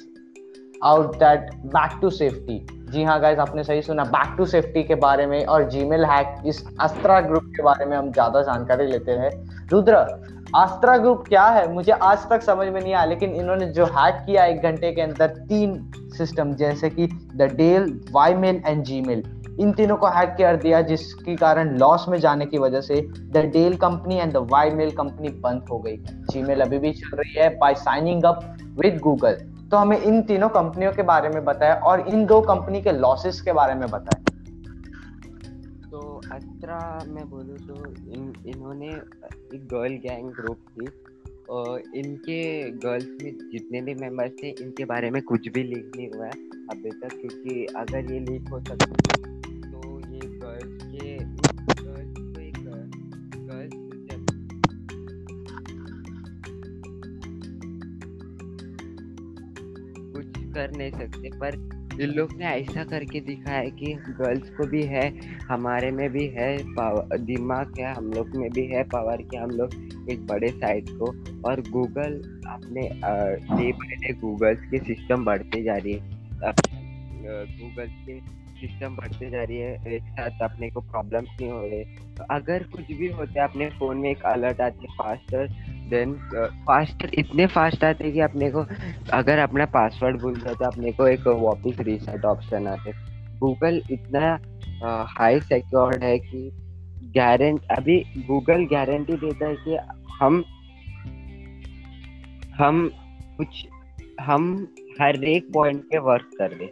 out that back to safety जी हाँ गाइज़ आपने सही सुना। बैक टू सेफ्टी के बारे में और जीमेल हैक इस अस्त्रा ग्रुप के बारे में हम ज़्यादा जानकारी लेते हैं। रुद्र अस्त्रा ग्रुप क्या है? मुझे आज तक समझ में नहीं आया, लेकिन इन्होंने जो हैक किया एक घंटे के अंदर तीन सिस्टम जैसे कि the Dell Y mail and G mail इन तीनों को हैक कर दिया, जिसके कारण लॉस में जाने की वजह से the Dell company and the Y mail company बंद हो गई। जीमेल अभी भी चल रही है by signing up with Google तो हमें इन तीनों कंपनियों के बारे में बताया और इन दो कंपनी के लॉसेस के बारे में बताया। तो अस्त्रा मैं बोलूँ तो इन, इन्होंने एक गर्ल गैंग ग्रुप थी और इनके गर्ल्स में जितने भी मेंबर्स थे, इनके बारे में कुछ भी लीक नहीं हुआ है अभी तक, क्योंकि अगर ये लीक हो सकता कर नहीं सकते पर इन लोग ने ऐसा करके दिखा है कि गर्ल्स को भी है हमारे में भी है पावर दिमाग है हम लोग में भी है पावर कि हम लोग एक बड़े साइट को और गूगल अपने डे बाई डे गूगल्स के सिस्टम बढ़ते जा रही है। गूगल के सिस्टम बढ़ते जा रही है एक साथ अपने को प्रॉब्लम्स नहीं हो रहे। तो अगर कुछ भी होता है अपने फ़ोन में एक अलर्ट आती है फास्टर देन फास्टर इतने फास्ट आते कि अपने को, अगर अपना पासवर्ड भूल जाए तो अपने को एक वापस रीसेट ऑप्शन आते गूगल इतना हाई सिक्योर्ड है कि गारंट अभी गूगल गारंटी देता है कि हम हम कुछ, हम हर एक पॉइंट पे वर्क कर रहे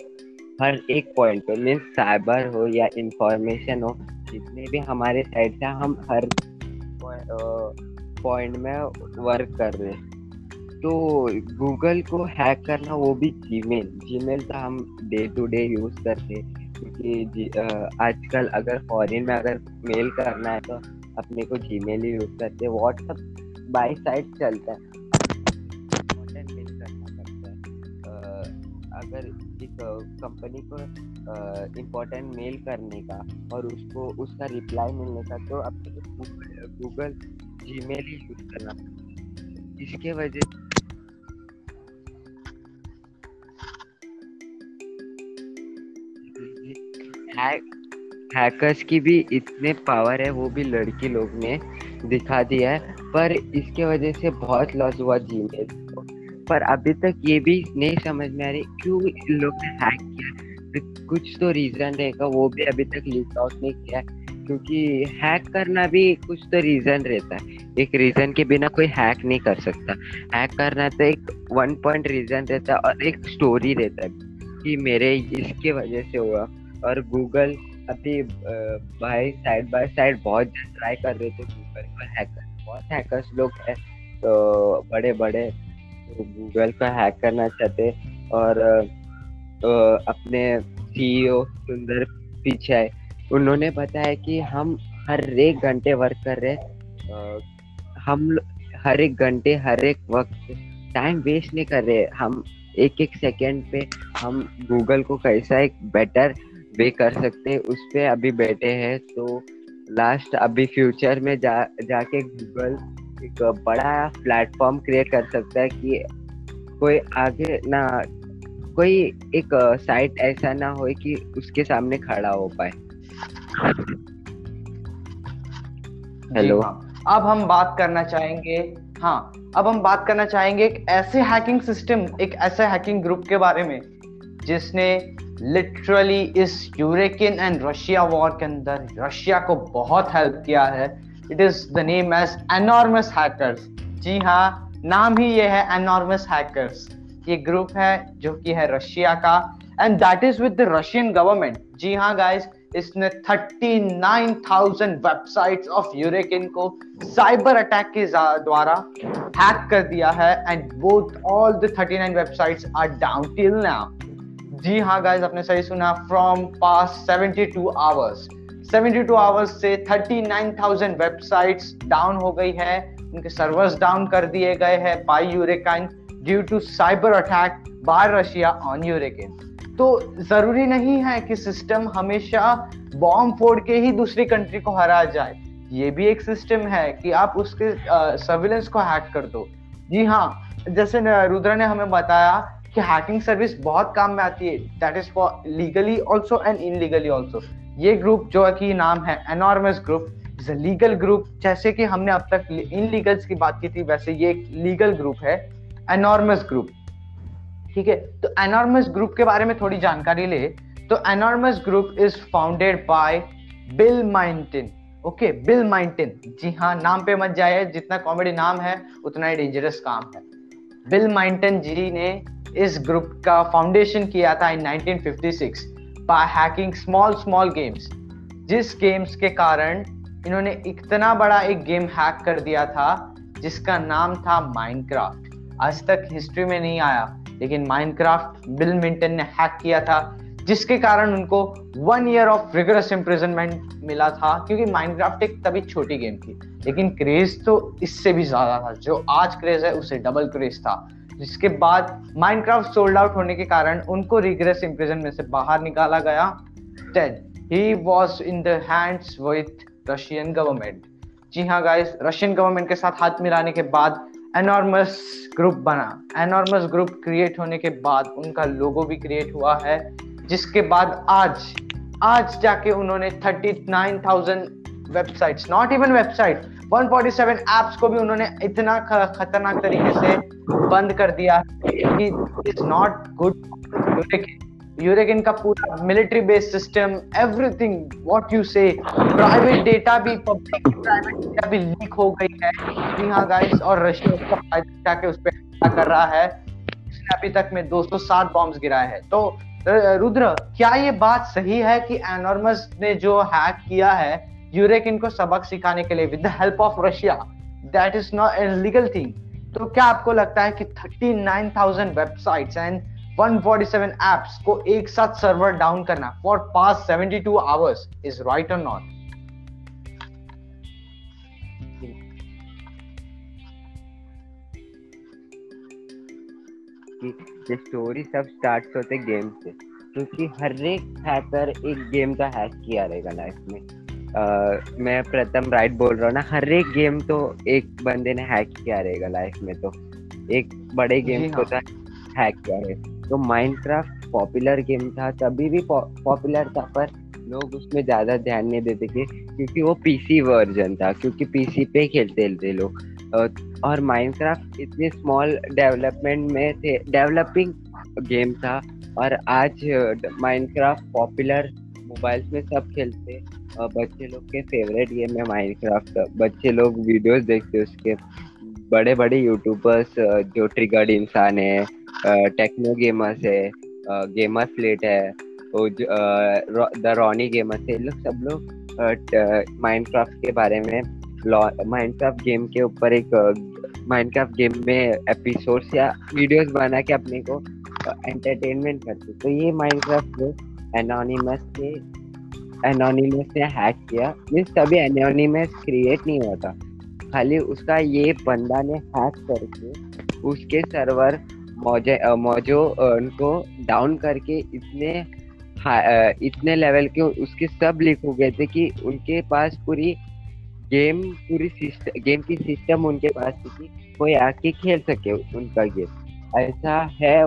हर एक पॉइंट पे मीन्स साइबर हो या इंफॉर्मेशन हो, जितने भी हमारे साइड से हम हर पॉइंट में वर्क कर रहे तो गूगल को हैक करना वो भी जीमेल जीमेल तो हम डे टू डे यूज़ करते क्योंकि आजकल अगर फॉरेन में अगर मेल करना है तो अपने को जीमेल ही यूज़ करते हैं। व्हाट्सअप बाई साइड चलता है। अगर एक कंपनी को इम्पोर्टेंट मेल करने का और उसको, उसका रिप्लाई मिलने का तो अपने गूगल जी मेल ही यूज़ करना। इसके वजह हैकर्स की भी इतने पावर है, वो भी लड़की लोग ने दिखा दिया है, पर इसके वजह से बहुत लॉस हुआ जी मेल पर अभी तक ये भी नहीं समझ में आ रही, क्यों इन लोग ने हैक किया? तो कुछ तो रीजन रहेगा, वो भी अभी तक लीक आउट नहीं किया क्योंकि हैक करना भी कुछ तो रीजन रहता है। एक रीजन के बिना कोई हैक नहीं कर सकता। हैक करना तो एक वन पॉइंट रीजन रहता है और एक स्टोरी रहता है कि मेरे इसके वजह से हुआ। और गूगल अभी बाय साइड बाय साइड बहुत ट्राई कर रहे थे गूगल को हैक बहुत हैकर्स लोग हैं तो बड़े बड़े गूगल को हैक करना चाहते और तो अपने सीईओ e सुंदर पिचाई उन्होंने बताया कि हम हर एक घंटे वर्क कर रहे हम हर एक घंटे, हर एक वक्त टाइम वेस्ट नहीं कर रहे। हम एक एक सेकेंड पे हम गूगल को कैसा एक बेटर वे कर सकते हैं, उस पर अभी बैठे हैं। तो लास्ट अभी फ्यूचर में जा, जाके गूगल एक बड़ा प्लेटफॉर्म क्रिएट कर सकता है कि कोई आगे ना, कोई एक साइट ऐसा ना हो कि उसके सामने खड़ा हो पाए। हेलो हाँ। अब हम बात करना चाहेंगे हाँ अब हम बात करना चाहेंगे एक ऐसे हैकिंग सिस्टम एक ऐसे हैकिंग ग्रुप के बारे में जिसने लिटरली इस यूरेकियन एंड रशिया वॉर के अंदर रशिया को बहुत हेल्प किया है। It is the name as Anonymous hackers जी हाँ नाम ही ये है एनॉर्मस हैकर्स ये ग्रुप है जो कि है रशिया का। And that is with the Russian government जी हाँ गाइस इसने 39,000 वेबसाइट्स ऑफ़ यूरेकिन को साइबर अटैक के द्वारा हैक कर दिया है and both all the 39 websites are down till now जी हाँ गाइस आपने सही सुना फ्रॉम पास 72 आवर्स 72 आवर्स से 39,000 वेबसाइट्स डाउन हो गई है उनके सर्वर्स डाउन कर दिए गए हैं bye यूरेकाइन due to cyber attack by Russia on यूरेकिन तो ज़रूरी नहीं है कि सिस्टम हमेशा बॉम्ब फोड़ के ही दूसरी कंट्री को हरा जाए। ये भी एक सिस्टम है कि आप उसके सर्विलेंस को हैक कर दो। जी हाँ जैसे रुद्रा ने हमें बताया कि हैकिंग सर्विस बहुत काम में आती है। That is for legally also and illegally also ये ग्रुप जो कि नाम है Anonymous group is a legal group जैसे कि हमने अब तक इन लीगल्स की बात की थी, वैसे ये एक लीगल ग्रुप है। एनॉर्मस ग्रुप ठीक है? तो एनॉर्मस ग्रुप के बारे में थोड़ी जानकारी ले। तो Anonymous group is founded by Bill Minton okay Bill Minton जी हाँ नाम पे मत जाए जितना कॉमेडी नाम है, उतना ही डेंजरस काम है। बिल माइंटन जी ने इस ग्रुप का फाउंडेशन किया था in 1956 by hacking small small games जिस गेम्स के कारण इन्होंने इतना बड़ा एक गेम हैक कर दिया था, जिसका नाम था माइनक्राफ्ट आज तक हिस्ट्री में नहीं आया। लेकिन माइनक्राफ्ट बिल मिंटन ने हैक किया था, जिसके कारण उनको one year of rigorous imprisonment मिला था, क्योंकि माइनक्राफ्ट एक तभी छोटी गेम थी। लेकिन क्रेज तो इससे भी ज़्यादा था, जो आज क्रेज है, उसे डबल क्रेज था। जिसके बाद माइनक्राफ्ट सोल्ड आउट होने के कारण उनको रिग्रेस इम्प्रिजन में से बाहर निकाला गया। Dead he was in hands with Russian government जी हाँ गाइस रशियन गवर्नमेंट के साथ हाथ मिलाने के बाद एनॉर्मस ग्रुप बना। एनॉर्मस ग्रुप क्रिएट होने के बाद उनका लोगो भी क्रिएट हुआ है जिसके बाद आज आज जाके उन्होंने 39,000 websites not even website 147 apps को भी उन्होंने इतना खतरनाक तरीके से बंद कर दिया कि इज़ नॉट गुड यूरेकिन का पूरा military based system everything what you say private data भी पब्लिक प्राइवेट डेटा भी लीक हो गई है। जी हाँ गाइस और रशिया उसका फ़ायदा उठा के उस पर हमला कर रहा है। उसने अभी तक में 207 बॉम्ब्स गिराए हैं। तो रुद्र क्या ये बात सही है कि एनॉर्मस ने जो हैक किया है यूरेकिन को सबक सिखाने के लिए with the help of Russia that is not a legal thing तो क्या आपको लगता है कि 39,000 वेबसाइट्स एंड 147 एप्स को एक साथ सर्वर डाउन करना for past 72 hours is right और नॉट ये स्टोरी सब स्टार्ट होते गेम से। क्योंकि हर एक हैकर एक गेम का हैक किया रहेगा लाइफ में। uh, मैं प्रथम राइट बोल रहा हूँ ना हर एक गेम तो एक बंदे ने हैक किया रहेगा लाइफ में तो। एक बड़े गेम को हाँ. तो हैक किया रहेगा। तो माइनक्राफ्ट पॉपुलर गेम था, तभी भी पॉपुलर था, पर लोग उसमें ज़्यादा ध्यान नहीं देते थे, क्योंकि वो पीसी वर्जन था, क्योंकि पीसी पे खेलते थे लोग। और माइनक्राफ्ट इतने स्मॉल डेवलपमेंट में थे डेवलपिंग गेम था, और आज माइनक्राफ्ट पॉपुलर मोबाइल्स में सब खेलते। बच्चे लोग के फेवरेट गेम है माइनक्राफ्ट बच्चे लोग वीडियोस देखते उसके। बड़े बड़े यूट्यूबर्स जो ट्रिगर्ड इंसान है टेक्नो गेमर्स है गेमर फ्लेट है द रॉनी गेमर्स है लोग सब लोग माइनक्राफ्ट के बारे में माइनक्राफ्ट गेम के ऊपर एक माइनक्राफ्ट गेम में एपिसोड्स या वीडियोस बना के अपने को एंटरटेनमेंट करते तो ये माइनक्राफ्ट जो एनोनिमस से एनोनिमस ने हैक किया। मीन्स तभी एनोनिमस क्रिएट नहीं होता। खाली उसका ये बंदा ने हैक करके, उसके सर्वर मौजे मौजो उनको डाउन करके इतने इतने लेवल के उसके सब लीक हो गए थे कि उनके पास पूरी गेम पूरी सिस्टम गेम की सिस्टम उनके पास थी कि कोई आके खेल सके उनका गेम ऐसा है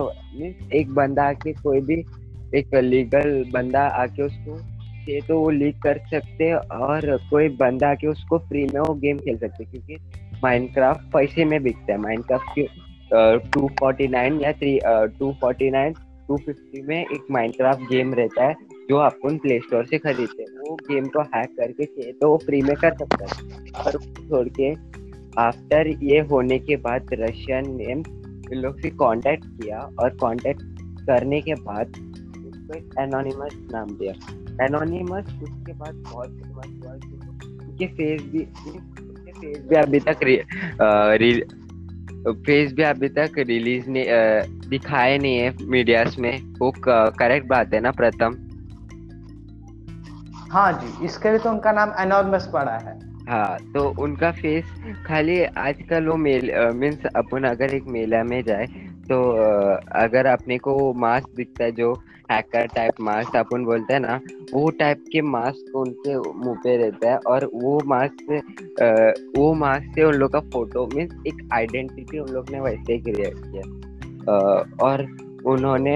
एक बंदा आके कोई भी एक लीगल बंदा आके उसको से तो वो लीक कर सकते और कोई बंदा आके उसको फ्री में वो गेम खेल सकते क्योंकि माइनक्राफ्ट पैसे में बिकता है। माइनक्राफ्ट टू फोर्टी नाइन या three two forty nine to fifty में एक माइनक्राफ्ट गेम रहता है जो अपन प्ले स्टोर से खरीदते हैं। वो गेम को हैक करके चाहिए तो वो फ्री में कर सकता है। पर छोड़ के आफ्टर ये होने के बाद रशियन ने इन लोग से कांटेक्ट किया और कांटेक्ट करने के बाद उसको एक एनोनिमस नाम दिया। एनोनिमस उसके बाद बहुत फ़ेमस हुआ उनके फेस भी उनके फेस भी अभी तक री, आ, री, फेस भी अभी तक रिलीज़ नहीं दिखाए नहीं है मीडिया में। वो करेक्ट बात है ना प्रथम? हाँ जी इसके लिए तो उनका नाम एनॉर्मस पड़ा है। हाँ तो उनका फेस खाली आजकल वो मेल मीन्स अपन अगर एक मेला में जाए तो अगर अपने को मास्क दिखता है जो हैकर टाइप मास्क अपन बोलते हैं ना, वो टाइप के मास्क उनके मुँह पे रहता है और वो मास्क वो मास्क से उन लोग का फ़ोटो मीन्स एक आइडेंटिटी उन लोग ने वैसे क्रिएट किया और उन्होंने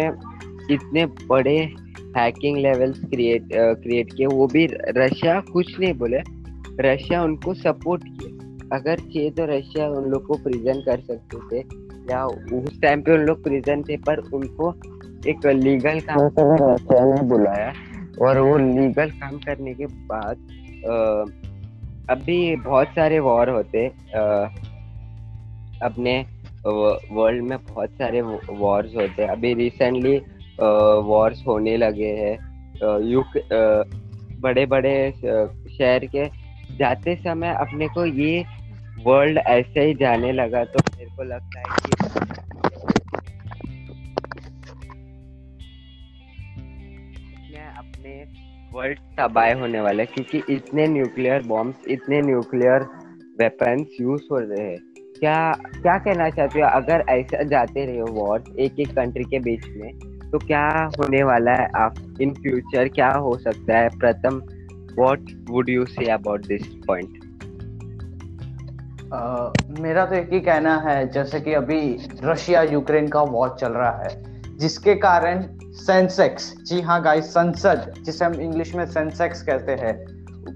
इतने बड़े हैकिंग लेवल्स क्रिएट क्रिएट किए, वो भी रशिया कुछ नहीं बोले, रशिया उनको सपोर्ट किया। अगर चाहिए तो रशिया उन लोग को प्रिजन कर सकते थे, या उस टाइम पे उन लोग प्रिजन थे, पर उनको एक लीगल काम करने बुलाया। और वो लीगल काम करने के बाद अभी बहुत सारे वॉर होते अपने वर्ल्ड में बहुत सारे वॉर्स होते हैं। अभी रिसेंटली वॉर्स होने लगे हैं। युग बड़े बड़े शहर के जाते समय अपने को ये वर्ल्ड ऐसे ही जाने लगा तो मेरे को लगता है कि अपने वर्ल्ड तबाह होने वाला क्योंकि इतने न्यूक्लियर बॉम्ब्स इतने न्यूक्लियर वेपन्स यूज़ हो रहे हैं। क्या क्या कहना चाहते हो? अगर ऐसा जाते रहे वॉर एक एक कंट्री के बीच में तो क्या होने वाला है आप इन फ्यूचर क्या हो सकता है? Pratham what would you say about this point मेरा तो एक ही कहना है, जैसे कि अभी रशिया यूक्रेन का वॉर चल रहा है, जिसके कारण सेंसेक्स। जी हाँ गाइस संसद, जिसे हम इंग्लिश में सेंसेक्स कहते हैं,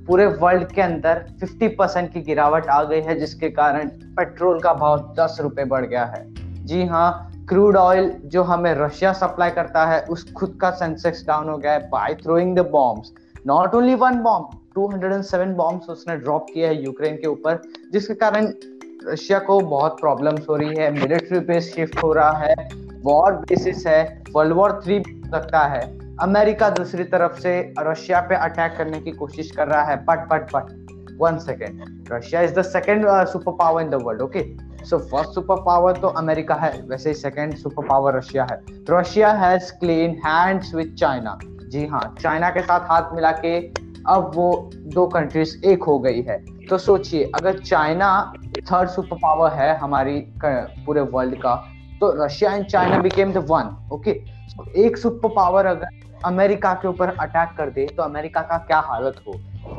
पूरे वर्ल्ड के अंदर 50 परसेंट की गिरावट आ गई है, जिसके कारण पेट्रोल का भाव दस रुपए बढ़ गया है। जी हाँ क्रूड ऑयल जो हमें रशिया सप्लाई करता है, उस खुद का सेंसेक्स डाउन हो गया है by throwing the bombs not only one bomb 207 bombs उसने ड्रॉप किया है यूक्रेन के ऊपर, जिसके कारण रशिया को बहुत प्रॉब्लम्स हो रही है मिलिट्री बेस शिफ्ट हो रहा है वॉर बेसिस है वर्ल्ड वॉर थ्री लगता है। अमेरिका दूसरी तरफ़ से रशिया पे अटैक करने की कोशिश कर रहा है but but but one second Russia is the second super power in the world okay so first super power तो अमेरिका है, वैसे ही सेकेंड सुपर पावर रशिया है। Russia has clean hands with China जी हाँ चाइना के साथ हाथ मिला के अब वो दो कंट्रीज़ एक हो गई है। तो सोचिए, अगर चाइना थर्ड सुपर पावर है हमारी पूरे वर्ल्ड का तो Russia and China became the one okay एक सुपर पावर अगर अमेरिका के ऊपर अटैक कर दे तो अमेरिका का क्या हालत हो?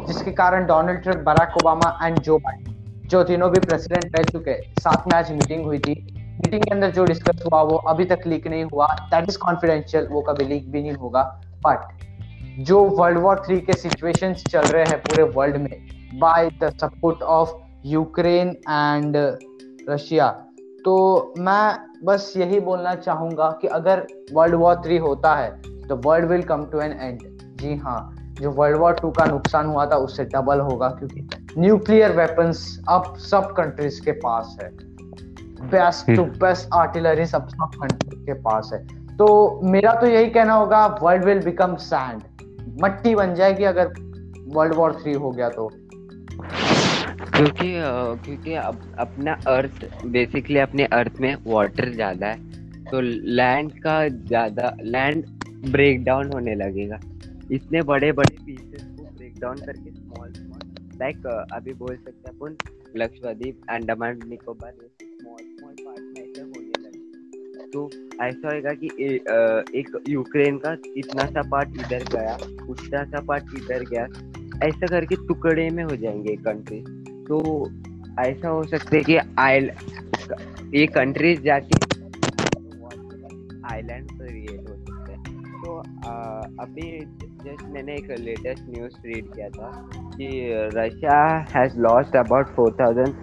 जिसके कारण Donald Trump Barack Obama and Joe Biden जो तीनों भी प्रेसिडेंट रह चुके, साथ में आज मीटिंग हुई थी। मीटिंग के अंदर जो डिस्कस हुआ, वो अभी तक लीक नहीं हुआ। दैट इज़ कॉन्फिडेंशियल वो कभी लीक भी नहीं होगा। बट जो वर्ल्ड वॉर थ्री के सिचुएशन चल रहे हैं पूरे वर्ल्ड में by the support of Ukraine and Russia तो मैं बस यही बोलना चाहूँगा कि अगर वर्ल्ड वॉर थ्री होता है तो world will come to an end जी हाँ जो वर्ल्ड वॉर टू का नुकसान हुआ था उससे डबल होगा क्योंकि न्यूक्लियर वेपन्स अब सब कंट्रीज़ के पास है। बेस्ट टू बेस्ट आर्टिलरी सब सब कंट्री के पास है। तो मेरा तो यही कहना होगा वर्ल्ड विल बिकम सैंड मट्टी बन जाएगी अगर वर्ल्ड वॉर थ्री हो गया तो। क्योंकि क्योंकि अब अपना अर्थ बेसिकली अपने अर्थ में वाटर ज़्यादा है तो लैंड का ज़्यादा लैंड ब्रेक डाउन होने लगेगा। इतने बड़े बड़े पीसेस को ब्रेक डाउन करके स्मॉल स्मॉल लाइक अभी बोल सकते हैं अपन, Lakshadweep, Andaman, Nicobar small small part में तो ऐसा होगा कि ए, आ, एक यूक्रेन का इतना सा पार्ट इधर गया उतना सा पार्ट इधर गया ऐसा करके टुकड़े में हो जाएँगे कंट्री तो ऐसा हो सकता है कि आइल ये कंट्रीज़ जाके आइलैंड क्रिएट हो सकते हैं. तो आ, अभी जस्ट मैंने एक लेटेस्ट न्यूज़ रीड किया था कि Russia has lost about four thousand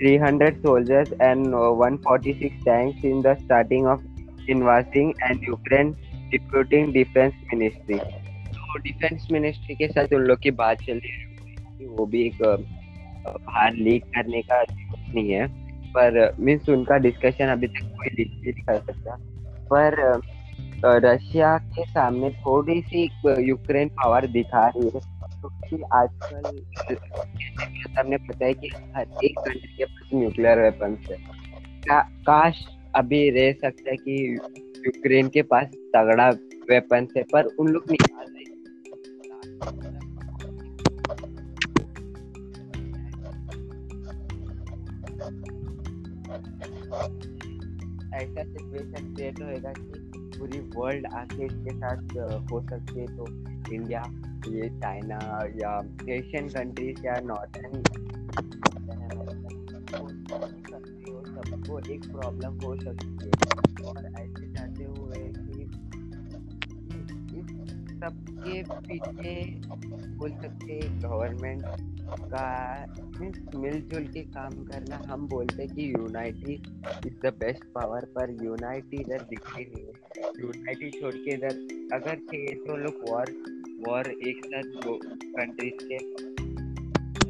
300 soldiers and 146 tanks in the starting of invading and Ukraine deputing defence ministry तो डिफेंस मिनिस्ट्री के साथ उन लोग की बात चल रही है वो भी एक बाहर लीक करने का नहीं है, पर मीन्स उनका डिस्कशन अभी तक कोई लीक नहीं कर सकता। पर रशिया के सामने थोड़ी सी यूक्रेन पावर दिखा रही है। क्योंकि आजकल हमने पता है कि हर एक कंट्री के पास न्यूक्लियर वेपन है। का, काश अभी रह सकता है कि यूक्रेन के पास तगड़ा वेपन है पर उन लोग निकाल रहे। ऐसा सिचुएशन क्रिएट होएगा कि पूरी वर्ल्ड आके इसके साथ हो सकती है तो इंडिया ये चाइना या एशियन कंट्रीज़ या नॉर्थन सबको एक प्रॉब्लम हो सकती है। और ऐसे चाहते हुए कि सबके पीछे बोल सकते गवर्नमेंट का मिलजुल के काम करना। हम बोलते कि unity is the best power पर यूनाइटी इधर दिखती नहीं है यूनाइटी छोड़ के इधर, अगर थे तो लोग वॉर वॉर एक साथ कंट्रीज़ के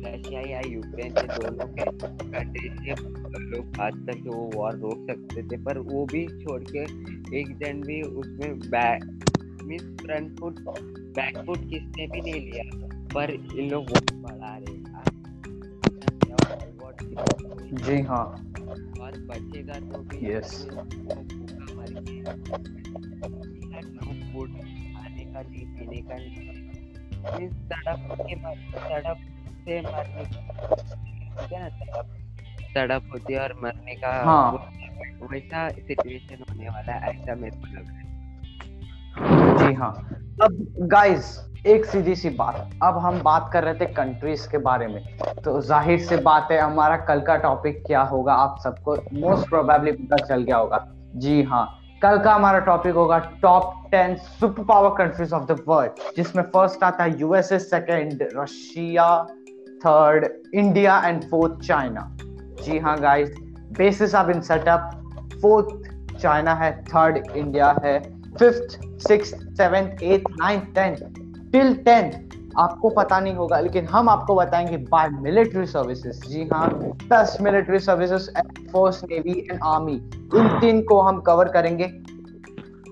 रशिया या यूक्रेन से दोनों के कंट्रीज़ के लोग बात करके वो वॉर रोक सकते थे पर वो भी छोड़ के एक जन भी उसमें back mean front foot back foot किसने भी नहीं लिया पर इन लोग वोट बढ़ा रहे जी हाँ। और बचेगा तो भी यस खाने का नहीं पीने का। नहीं तड़प के बाद तड़प से मरने क्या ना? तड़प तड़प होती है और मरने का हाँ। वैसा सिचुएशन होने वाला है ऐसा मेरे को लग रहा है। जी हाँ। अब गाइस एक सीधी सी बात। अब हम बात कर रहे थे कंट्रीज़ के बारे में। तो ज़ाहिर से बात है हमारा कल का टॉपिक क्या होगा आप सबको मोस्ट प्रोबेबली पता चल गया होगा। जी हाँ। कल का हमारा टॉपिक होगा top ten super power countries of the world जिसमें फ़र्स्ट आता है USA second Russia third India and fourth China जी हाँ guys basis of in setup fourth China है थर्ड इंडिया है fifth six seventh eighth ninth tenth till tenth आपको पता नहीं होगा लेकिन हम आपको बताएँगे बाय मिलिट्री सर्विसेज़ जी हाँ दस military services force navy and army इन तीन को हम कवर करेंगे।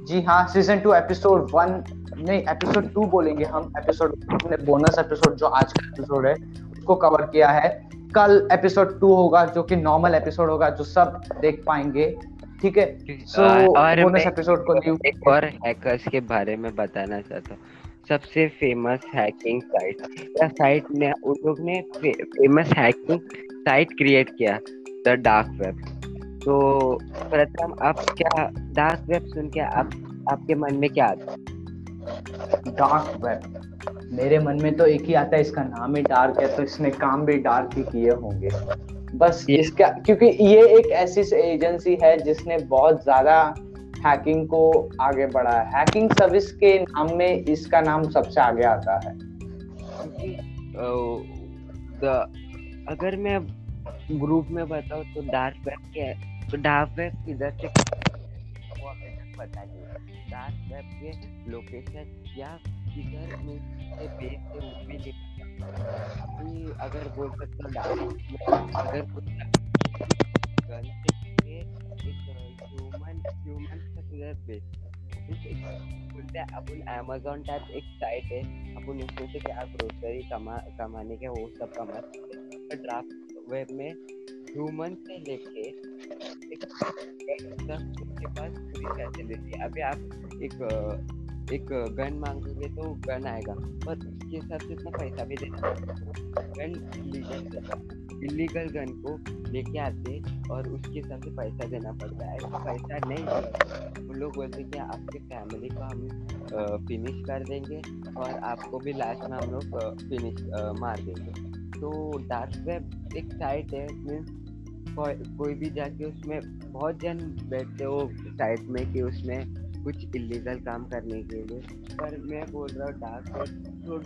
जी हाँ सीज़न टू एपिसोड वन नहीं एपिसोड टू बोलेंगे हम। एपिसोड अपने बोनस एपिसोड जो आज का एपिसोड है उसको कवर किया है। कल एपिसोड टू होगा जो कि नॉर्मल एपिसोड होगा जो सब देख पाएँगे। ठीक है? सो बोनस एपिसोड को एक और हैकर्स के बारे में बताना चाहता हूँ। सबसे फ़ेमस हैकिंग साइट या साइट ने उन लोग ने फ़ेमस हैकिंग साइट क्रिएट किया द डार्क वेब तो प्रथम आप क्या डार्क वेब सुन के आप आपके मन में क्या आता है? डार्क वेब मेरे मन में तो एक ही आता है इसका नाम ही डार्क है तो इसने काम भी डार्क ही किए होंगे। बस इसका क्योंकि ये एक ऐसी एजेंसी है जिसने बहुत ज़्यादा हैकिंग को आगे बढ़ा है। हैकिंग सर्विस के नाम में इसका नाम सबसे आगे आता है। तो अगर मैं ग्रुप में बताऊँ तो डार्क वेब है तो डार्क वेब इधर से डार्क वेब के लोकेशन या किधर से से अगर बोल सकते डार्क अगर एक ह्यूमन वेब बेस्ड बोलते हैं अपन अमेजोन टाइप एक साइट है। अपन उसमें से क्या ग्रोसरी कमा, कमाने के वो सब कमा सकते ड्राफ्ट वेब में ह्यूमन से लेके एक उसके पास पूरी फैसिलिटी अभी आप एक एक गन मांगोगे तो गन आएगा। पर उसके हिसाब से इतना पैसा भी देना गन लीगल इलीगल गन को लेके आते और उसके हिसाब से पैसा देना पड़ता है। ऐसा पैसा नहीं वो लोग बोलते कि आपके फैमिली को हम फिनिश कर देंगे और आपको भी लास्ट में हम लोग फिनिश मार देंगे। तो डार्क वेब एक साइट है मीन्स कोई भी जाके उसमें बहुत जन बैठते हो साइट में कि उसमें कुछ इलीगल काम करने के लिए। पर मैं बोल रहा हूँ dark web should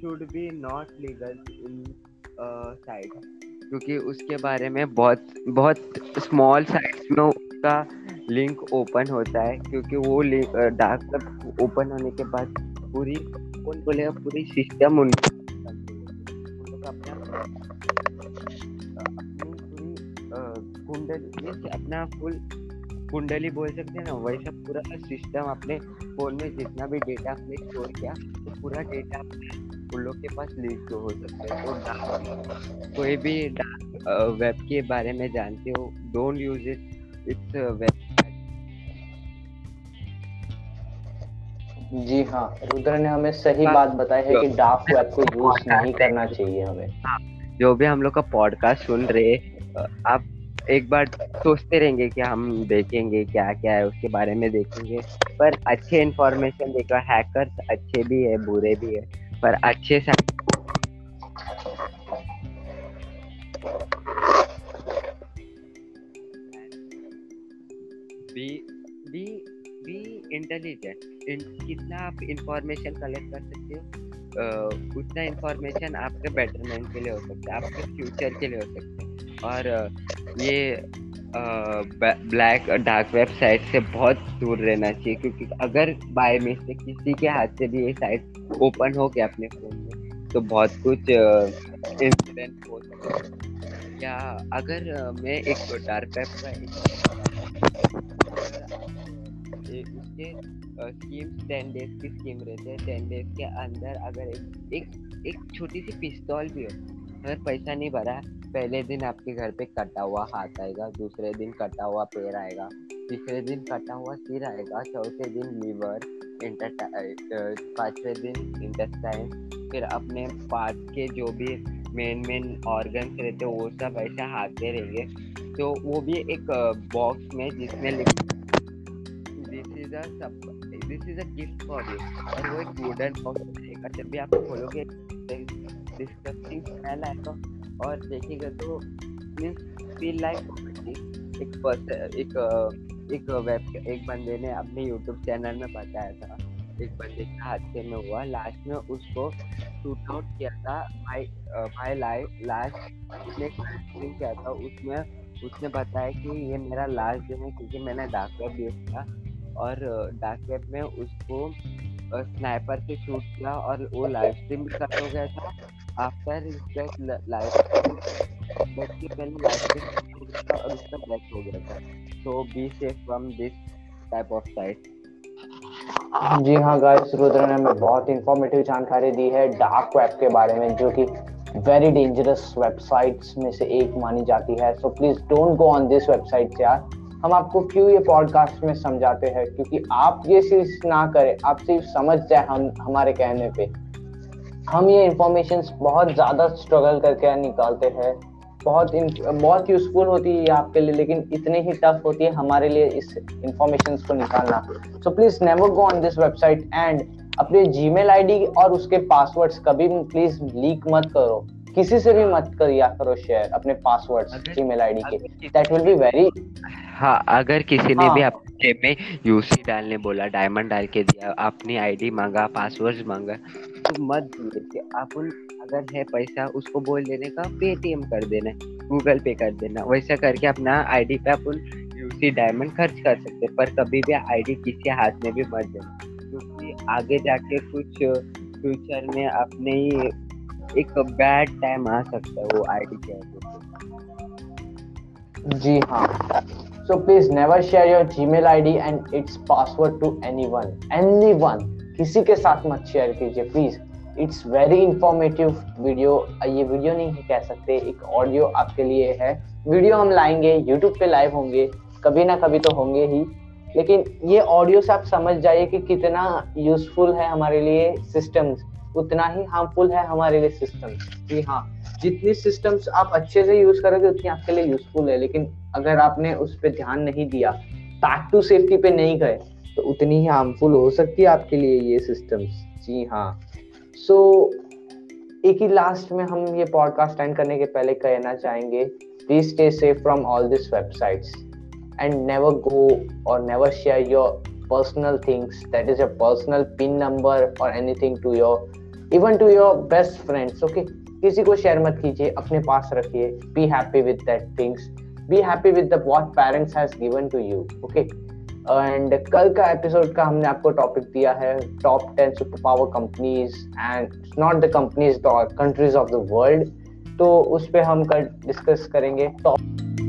should be not legal in site क्योंकि उसके बारे में बहुत बहुत स्मॉल साइट्स में उसका लिंक ओपन होता है, क्योंकि वो लिंक डार्क वेब ओपन होने के बाद पूरी कौन बोलेगा पूरी सिस्टम उन अपना अपनी अपना फुल कुंडली बोल सकते हैं ना? वैसा पूरा सिस्टम अपने फ़ोन में जितना भी डेटा आपने स्टोर किया तो पूरा डेटा उन लोग के पास लीक हो सकते है। तो कोई भी वेब के बारे में जानते हो don't use it it's web जी हाँ रुद्र ने हमें सही हाँ, बात बताई है कि डार्क वेब को यूज़ नहीं करना चाहिए हमें। हाँ जो भी हम लोग का पॉडकास्ट सुन रहे आप एक बार सोचते रहेंगे कि हम देखेंगे क्या क्या है उसके बारे में देखेंगे। पर अच्छे इंफॉर्मेशन देखो हैकर्स अच्छे भी है बुरे भी है। पर अच्छे से कितना आप इंफॉर्मेशन कलेक्ट कर सकते हो? उतना इंफॉर्मेशन आपके बेटरमेंट के लिए हो सकता है, आपके फ्यूचर के लिए हो सकता है। और ये ब्लैक डार्क वेबसाइट से बहुत दूर रहना चाहिए क्योंकि अगर बाय मिस्टेक किसी के हाथ से भी ये साइट ओपन हो गया अपने फ़ोन में तो बहुत कुछ इंसिडेंट हो सकता है। या अगर मैं एक डार्क वेब का उसके स्कीम टेन डेज़ की स्कीम रहते हैं। टेन डेज़ के अंदर अगर एक एक, एक छोटी सी पिस्तौल भी हो अगर पैसा नहीं भरा पहले दिन आपके घर पे कटा हुआ हाथ आएगा, दूसरे दिन कटा हुआ पैर आएगा, तीसरे दिन कटा हुआ सिर आएगा, चौथे दिन लीवर पांचवे दिन इंटेस्टाइन फिर अपने पार्ट के जो भी मेन मेन ऑर्गन्स रहते वो सब ऐसे आते रहेंगे। तो वो भी एक बॉक्स में जिसमें this is a this is a gift for you और वो एक वुडन बॉक्स रहेगा, जब भी आप खोलोगे डिस्कस्टिंग स्मेल आएगा। और देखिएगा तो मीन्स फील लाइक एक पर्सन एक एक वेब एक बंदे ने अपने यूट्यूब चैनल में बताया था। एक बंदे के हादसे में हुआ। लास्ट में उसको शूट आउट किया था। माई माई लाइफ लास्ट उसने किया था। उसमें, उसने बताया कि ये मेरा लास्ट दिन है क्योंकि मैंने डार्क वेब यूज़ किया और डार्क वेब में उसको स्नाइपर से शूट किया और वो लाइव स्ट्रीम भी कर हो गया था। आफ्टर दैट लाइव बट के पहले लाइव स्ट्रीम और उसका ब्लैक हो गया था। So be safe from this type of site जी हाँ गाइस रुद्र ने हमें बहुत इंफॉर्मेटिव जानकारी दी है डार्क वेब के बारे में, जो कि वेरी डेंजरस वेबसाइट्स में से एक मानी जाती है। So please don't go on this website यार। हम आपको क्यों ये पॉडकास्ट में समझाते हैं, क्योंकि आप ये चीज़ ना करें, आप सिर्फ़ समझ जाए हम, हमारे कहने पे। हम ये इंफॉर्मेशन बहुत ज़्यादा स्ट्रगल करके निकालते हैं। बहुत बहुत यूजफुल होती है आपके लिए, लेकिन इतने ही टफ होती है हमारे लिए इस इंफॉर्मेशन को निकालना। So please never go on this website and अपने जी मेल और उसके पासवर्ड्स कभी प्लीज़ लीक मत करो। किसी से भी मत करिया करो शेयर अपने पासवर्ड्स जीमेल आईडी के दैट विल बी वेरी हाँ अगर किसी हाँ. ने हाँ. भी आपके में यूसी डालने बोला डायमंड डाल के दिया अपनी आईडी मांगा पासवर्ड मांगा तो मत दीजिए आप उन अगर है पैसा उसको बोल देने का पेटीएम कर देना गूगल पे कर देना वैसा करके अपना आईडी पे अपन यूसी डायमंड खर्च कर सकते पर कभी भी आईडी किसी हाथ में भी मत देना क्योंकि आगे जाके कुछ फ्यूचर में अपने ही एक बैड टाइम आ सकता है वो आईडी के जी हाँ। So please never share your Gmail ID and its password to anyone. Anyone. किसी के साथ मत शेयर कीजिए please it's very informative video ये वीडियो नहीं कह सकते, एक ऑडियो आपके लिए है। वीडियो हम लाएँगे यूट्यूब पे लाइव होंगे, कभी ना कभी तो होंगे ही। लेकिन ये ऑडियो से आप समझ जाइए कि कितना यूजफुल है हमारे लिए सिस्टम्स उतना ही हार्मफुल है हमारे लिए सिस्टम जी हाँ जितनी सिस्टम्स आप अच्छे से यूज़ करोगे उतनी आपके लिए यूजफुल है। लेकिन अगर आपने उस पर ध्यान नहीं दिया बैक टू सेफ्टी पे नहीं गए तो उतनी ही हार्मफुल हो सकती है आपके लिए ये सिस्टम्स जी हाँ। सो so, एक ही लास्ट में हम ये पॉडकास्ट एंड करने के पहले कहना चाहेंगे please stay safe from all this websites and never go और never share your personal things that is your personal pin number or anything to your even to your best friends, okay? किसी को share मत कीजिए, अपने पास रखिए। Be happy with that things be happy with the what parents has given to you okay and कल का episode का हमने आपको टॉपिक दिया है top ten super power companies and not the companies countries of the world तो उस पर हम कल डिस्कस करेंगे। टॉप